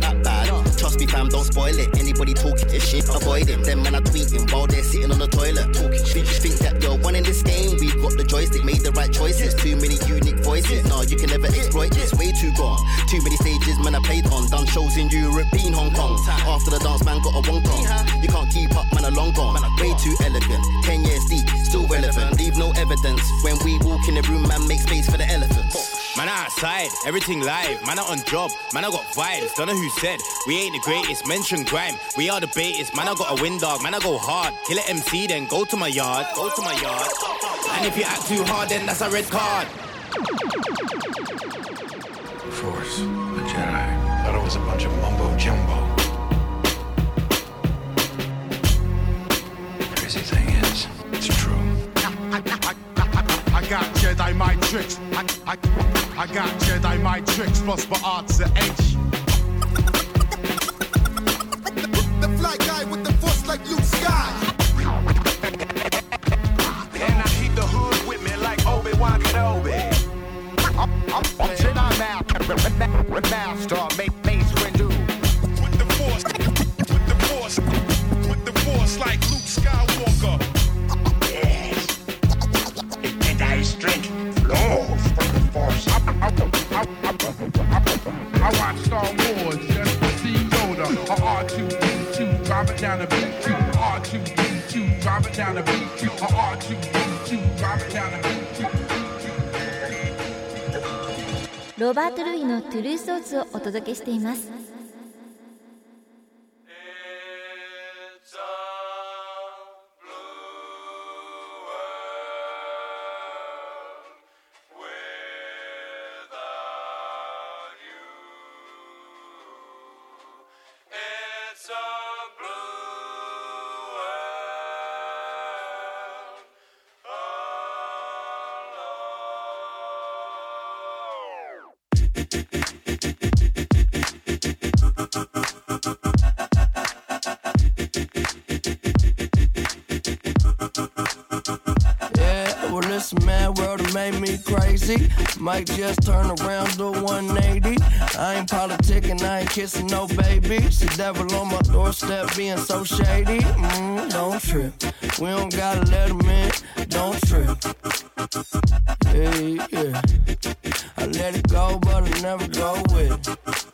S31: Trust me, fam, don't spoil it. Anybody talking this shit, avoid him. Them men are tweeting while they're sitting on the toilet. Talking shit, you think that you're one in this game. We've got the joystick, made the right choices. Too many unique voices. No, you can never exploit this. Way too gone. Too many stages, man, I played on. Done shows in Europe, been Hong Kong. After the dance, man, got a wong dong. You can't keep up, man, a long gone. Way too elegant. Ten years deep, still relevant. Leave no evidence. When we walk in the room, man, make space for the elephants.
S29: Man outside, everything live. Man on job, man I got vibes. Don't know who said we ain't the greatest. Mention grime, we are the baitest. Man I got a wind dog, man I go hard. Kill a MC, then go to my yard, go to my yard. And if you act too hard, then that's a red card.
S32: Force, the Jedi. Thought it was a bunch of mumbo jumbo. Crazy thing is, it's true.
S20: I got Jedi mind tricks. I, I, I got Jedi mind tricks. Plus for odds of H.
S25: The fly guy with the force like Luke Sky.
S20: And I keep the hood with me like Obi-Wan Kenobi. I'm, I'm, I'm Jedi ma- Master, make Mace Windu. With the force, with the force, with the force like Luke Skywalker.
S33: ロバート・ルイの「トゥルー・ソーツ」をお届けしています。
S34: Made me crazy. Might just turn around to 180. I ain't politicking, I ain't kissing no baby. The devil on my doorstep being so shady. Mm, don't trip. We don't gotta let him in. Don't trip. Hey, yeah. I let it go, but I never go with it.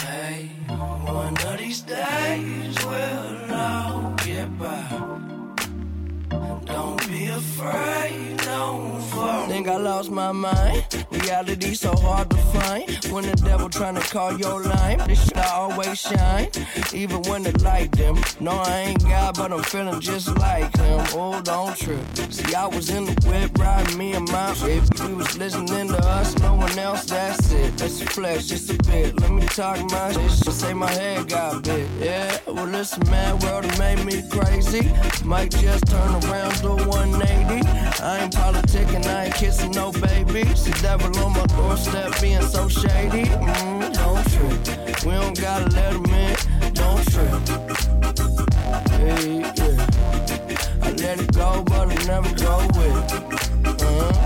S34: Hey, one of these days we'll all get by. Don't be afraid, don't fall. Think I lost my mind. Reality so hard to find. When the devil tryna call your line, this shit I always shine. Even when the light dim. No, I ain't God, but I'm feeling just like him. Oh, don't trip. See, I was in the whip riding me and my whip. We was listening to us, no one else, that's it. That's a flesh, just a bit. Let me talk my shit. Just say my head got bit. Yeah, well, listen, man, world made me crazy. Might just turn around, do 180. I ain't politicking, I ain't kissing no babies. The devil on my doorstep being so shady. Mm, don't trip. We don't gotta let him in. Don't trip. Hey, yeah. I let it go, but I never go with it. Uh. Don't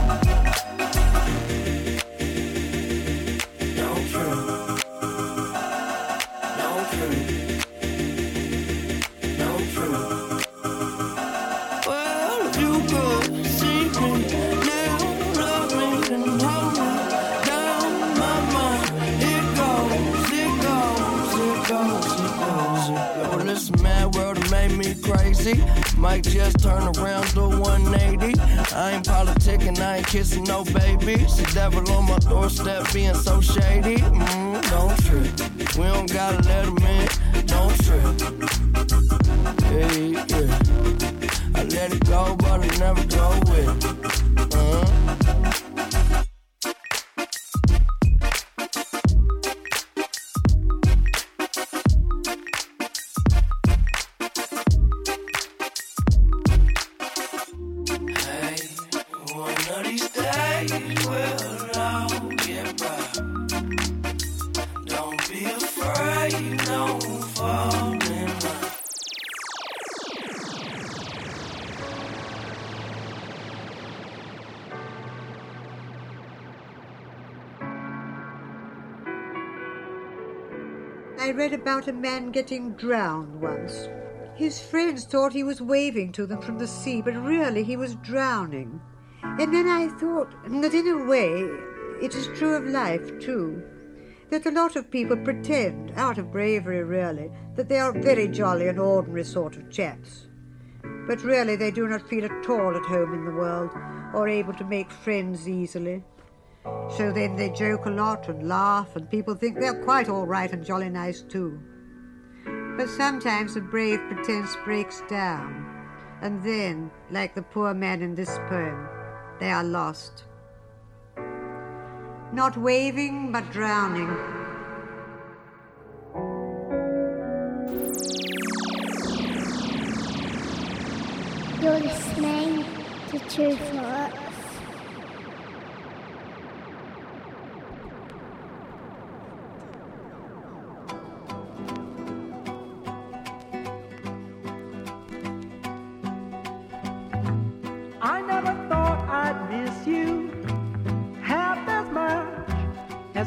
S34: Might just turn around, do 180. I ain't politicking, I ain't kissing no babies. The devil on my doorstep being so shady. Mm, don't trip. We don't gotta let him in. Don't trip. Hey, yeah. I let it go, but I never go with it. Uh.
S35: About a man getting drowned once. His friends thought he was waving to them from the sea, but really he was drowning. And then I thought that in a way it is true of life too. That a lot of people pretend, out of bravery really, that they are very jolly and ordinary sort of chaps. But really they do not feel at all at home in the world, or able to make friends easily. So then they joke a lot and laugh, and people think they're quite all right and jolly nice too. But sometimes the brave pretense breaks down, and then, like the poor man in this poem, they are lost. Not waving, but drowning.
S36: You're listening to Tru Thoughts.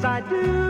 S23: I do.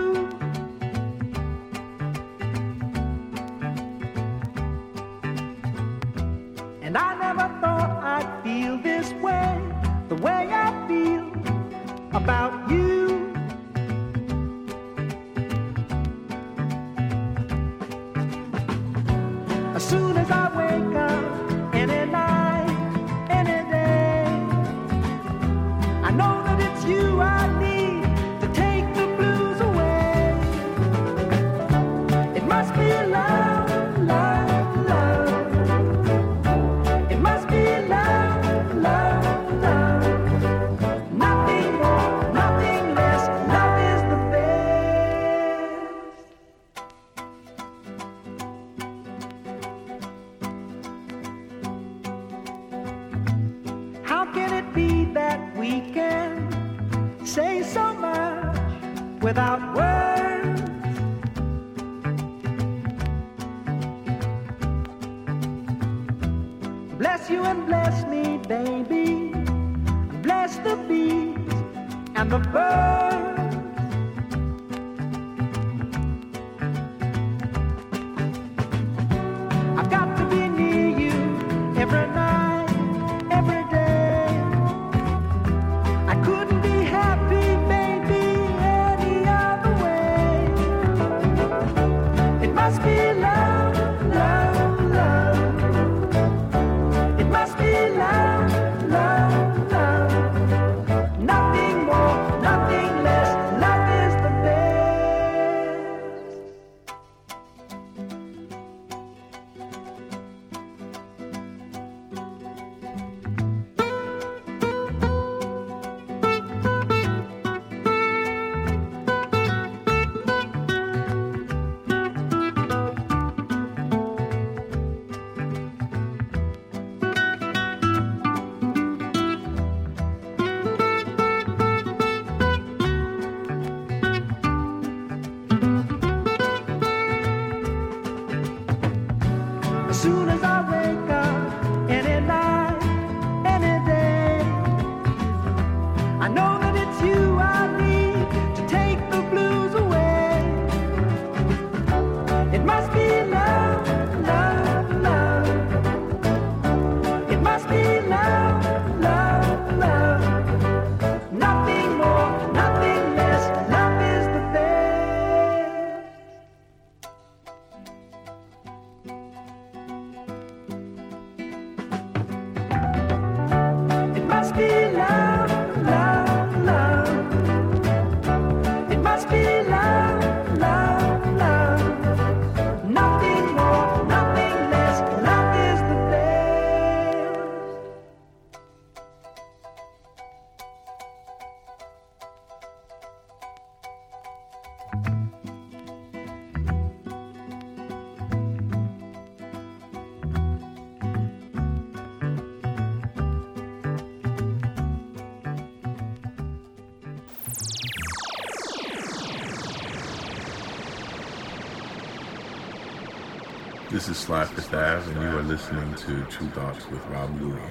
S23: And you
S37: are listening to Tru Thoughts with Rob Luis.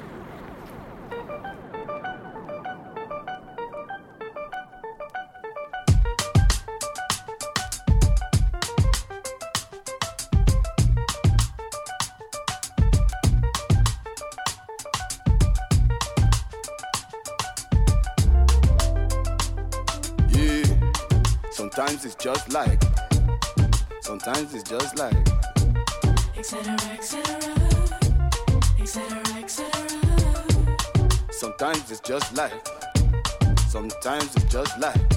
S38: Yeah. Sometimes it's just like, sometimes it's just like. Sometimes it's just
S39: life.
S30: Sometimes it's just life.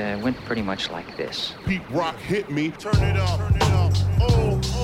S40: Uh, went pretty much like this.
S38: Pete Rock hit me. Turn it up. Turn it up. Oh,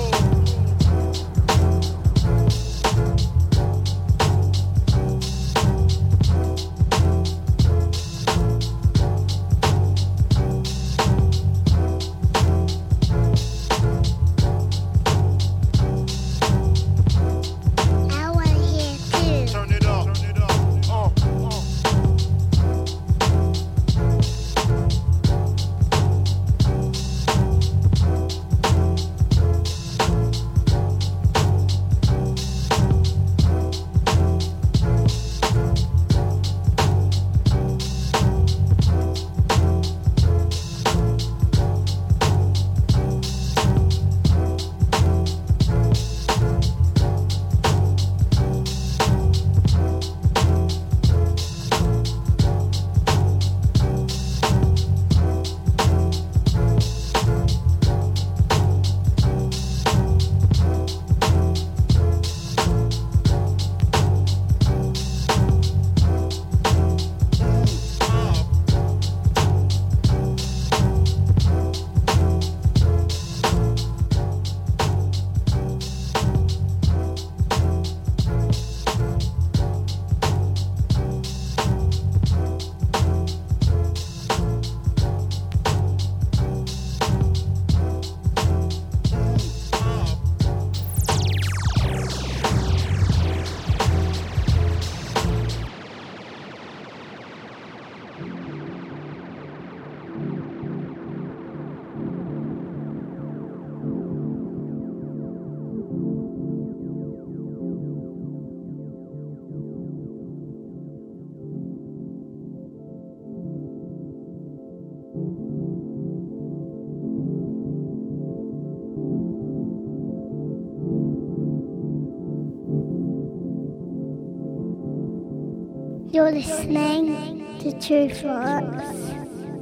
S36: Tru Thoughts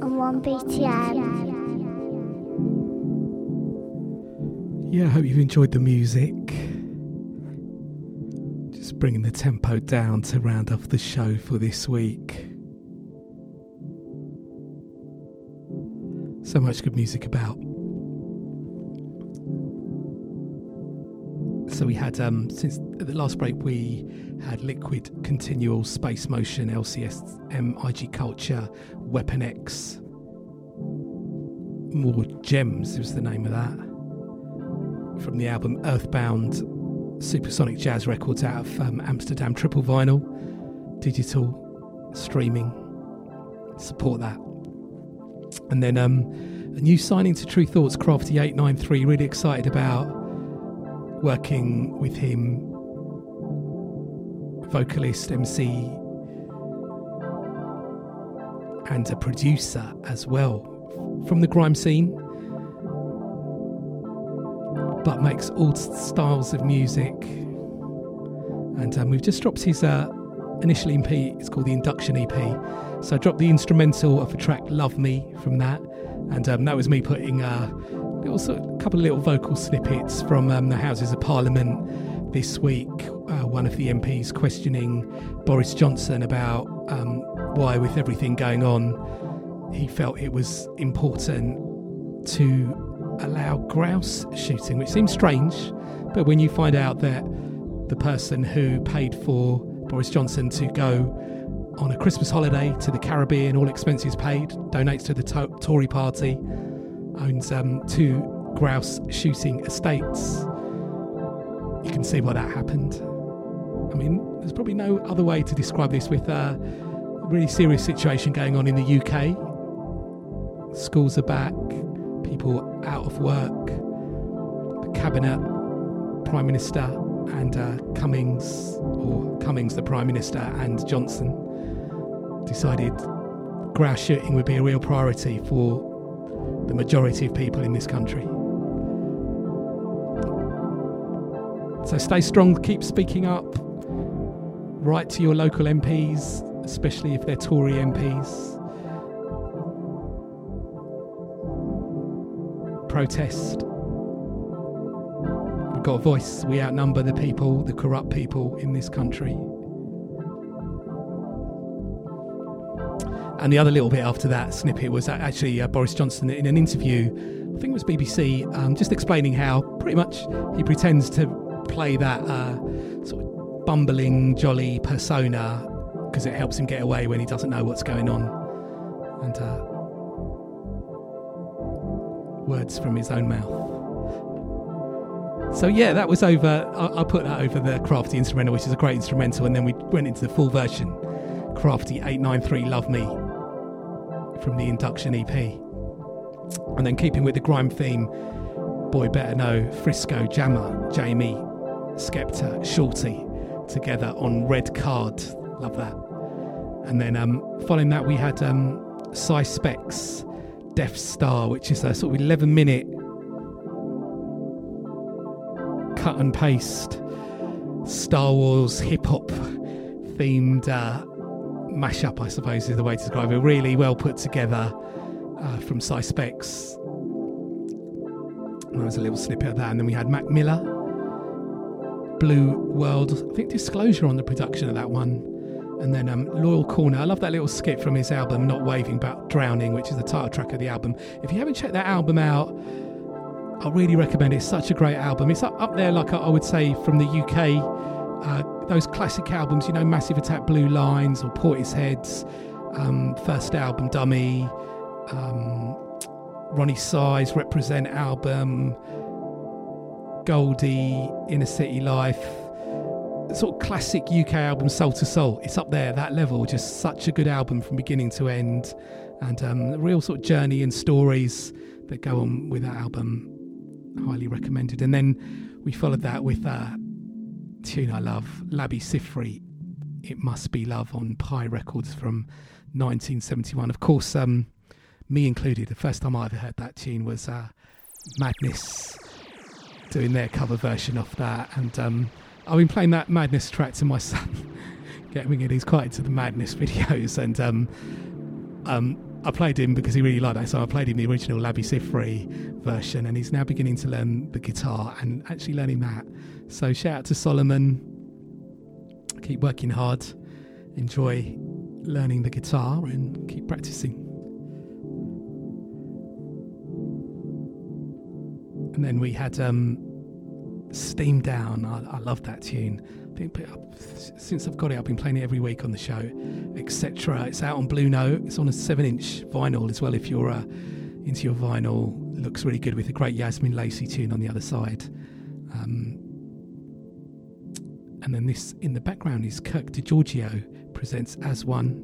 S36: on 1BTN.
S3: Yeah, I hope you've enjoyed the music. Just bringing the tempo down to round off the show for this week. So much good music about. So we had um since at the last break we had Liquid Continual Space Motion LCS IG Culture Weapon X More Gems was the name of that from the album Earthbound Supersonic Jazz Records out of um, Amsterdam Triple Vinyl digital streaming support that. And then um, a new signing to Tru Thoughts Crafty 893 really excited about working with him vocalist MC and a producer as well from the grime scene but makes all styles of music. And um, we've just dropped his uh, initial EP it's called the Induction EP so I dropped the instrumental of the track Love Me from that. And um, that was me putting uh, little of, couple of little vocal snippets from um, the Houses of Parliament this week. Uh, one of the MPs questioning Boris Johnson about um, why, with everything going on, he felt it was important to allow grouse shooting, which seems strange, but when you find out that the person who paid for Boris Johnson to go on a Christmas holiday to the Caribbean, all expenses paid, donates to the to- Tory party, owns um, two grouse shooting estates. You can see why that happened. I mean, there's probably no other way to describe this with a really serious situation going on in the UK. Schools are back, people out of work, the cabinet, Prime Minister, and uh, Cummings, or Cummings, the Prime Minister, and Johnson decided grouse shooting would be a real priority for the majority of people in this country. So stay strong, keep speaking up, write to your local MPs, especially if they're Tory MPs. Protest. We've got a voice, we outnumber the people, the corrupt people in this country. And the other little bit after that snippet was actually uh, Boris Johnson in an interview, I think it was BBC, um, just explaining how pretty much he pretends to play that uh, sort of bumbling, jolly persona because it helps him get away when he doesn't know what's going on. And uh, words from his own mouth. So yeah, that was over. I, I put that over the Crafty instrumental, which is a great instrumental, and then we went into the full version, Crafty eight nine three Love Me, from the Induction EP, and then keeping with the grime theme, Boy Better Know, Frisco, Jammer, JME, Skepta, Shorty, together on Red Card. Love that. And then um, following that, we had um, Cy Specs, Death Star, which is a sort of 11 minute cut and paste Star Wars hip hop themed uh, mashup, I suppose is the way to describe it. Really well put together uh, from Cy Specs. There was a little snippet of that, and then we had Mac Miller, Blue World. I think Disclosure on the production of that one, and then um, Loyle Carner. I love that little skit from his album Not Waving but Drowning, which is the title track of the album. If you haven't checked that album out, I really recommend it. It's such a great album. It's up, up there, like I would say, from the UK. Uh, those classic albums, you know, Massive Attack, Blue Lines, or Portishead's um, first album, Dummy, um, Roni Size Represent album, Goldie, Inner City Life, sort of classic UK album, Soul II Soul. It's up there, that level. Just such a good album from beginning to end, and um, a real sort of journey and stories that go on with that album highly recommended. And then we followed that with a tune I love, Labi Siffre, It Must Be Love on Pye Records from 1971. Of course, um, me included, the first time I ever heard that tune was uh, Madness doing their cover version of that. And um, I've been playing that Madness track to my son, getting him, he's quite into the Madness videos. And um, um, I played him because he really liked that, so I played him the original Labi Siffre version, and he's now beginning to learn the guitar and actually learning that. So shout out to Solomon. Keep working hard, enjoy learning the guitar, and keep practicing. And then we had um, Steam Down. I, I love that tune. Since I've got it, I've been playing it every week on the show, etc. It's out on Blue Note. It's on a seven-inch vinyl as well. If you're uh, into your vinyl, looks really good with a great Yazmin Lacey tune on the other side. Um, and then this in the background is Kirk Degiorgio presents As One.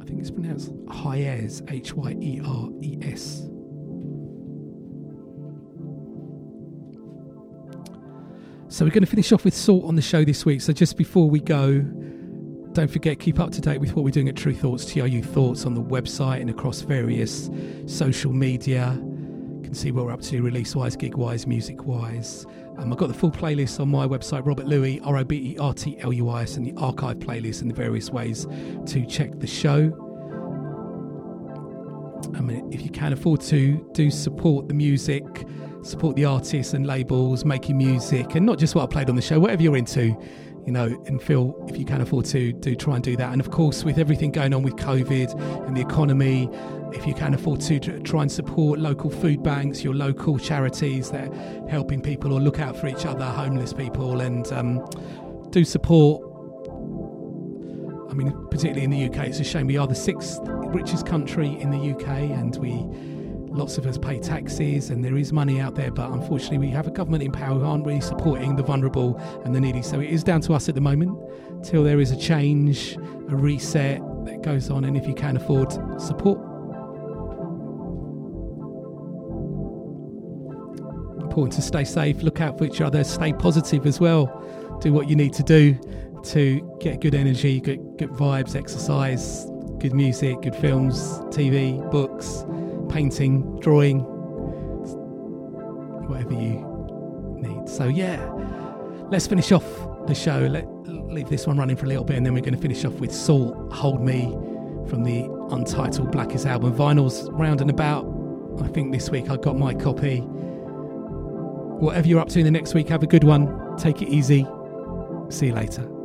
S3: I think it's pronounced Hyers, H Y E R E S. So we're going to finish off with SAULT on the show this week. So just before we go, don't forget, keep up to date with what we're doing at Tru Thoughts, TRU Thoughts on the website and across various social media. You can see what we're up to release wise, gig wise, music wise. Um, I've got the full playlist on my website, Robert Luis, R O B E R T L U I S, and the archive playlist and the various ways to check the show. I mean, if you can afford to, do support the music support the artists and labels making music and not just what I played on the show, whatever you're into, you know, and feel if you can afford to, do try and do that. And of course, with everything going on with COVID and the economy, if you can afford to, try and support local food banks, your local charities that are helping people or look out for each other, homeless people, and um, do support. I mean, particularly in the UK, it's a shame we are the sixth richest country in the UK, and we lots of us pay taxes and there is money out there, but unfortunately, we have a government in power who aren't really supporting the vulnerable and the needy. So it is down to us at the moment till there is a change, a reset that goes on. And if you can afford support, important to stay safe, look out for each other, stay positive as well. Do what you need to do to get good energy, good, good vibes, exercise, good music, good films, TV, books painting, drawing, whatever you need. So, yeah, let's finish off the show. Let, leave this one running for a little bit, and then we're going to finish off with SAULT Hold Me from the untitled Black Is album. Vinyl's round and about. I think this week I got my copy. Whatever you're up to in the next week, have a good one. Take it easy. See you later.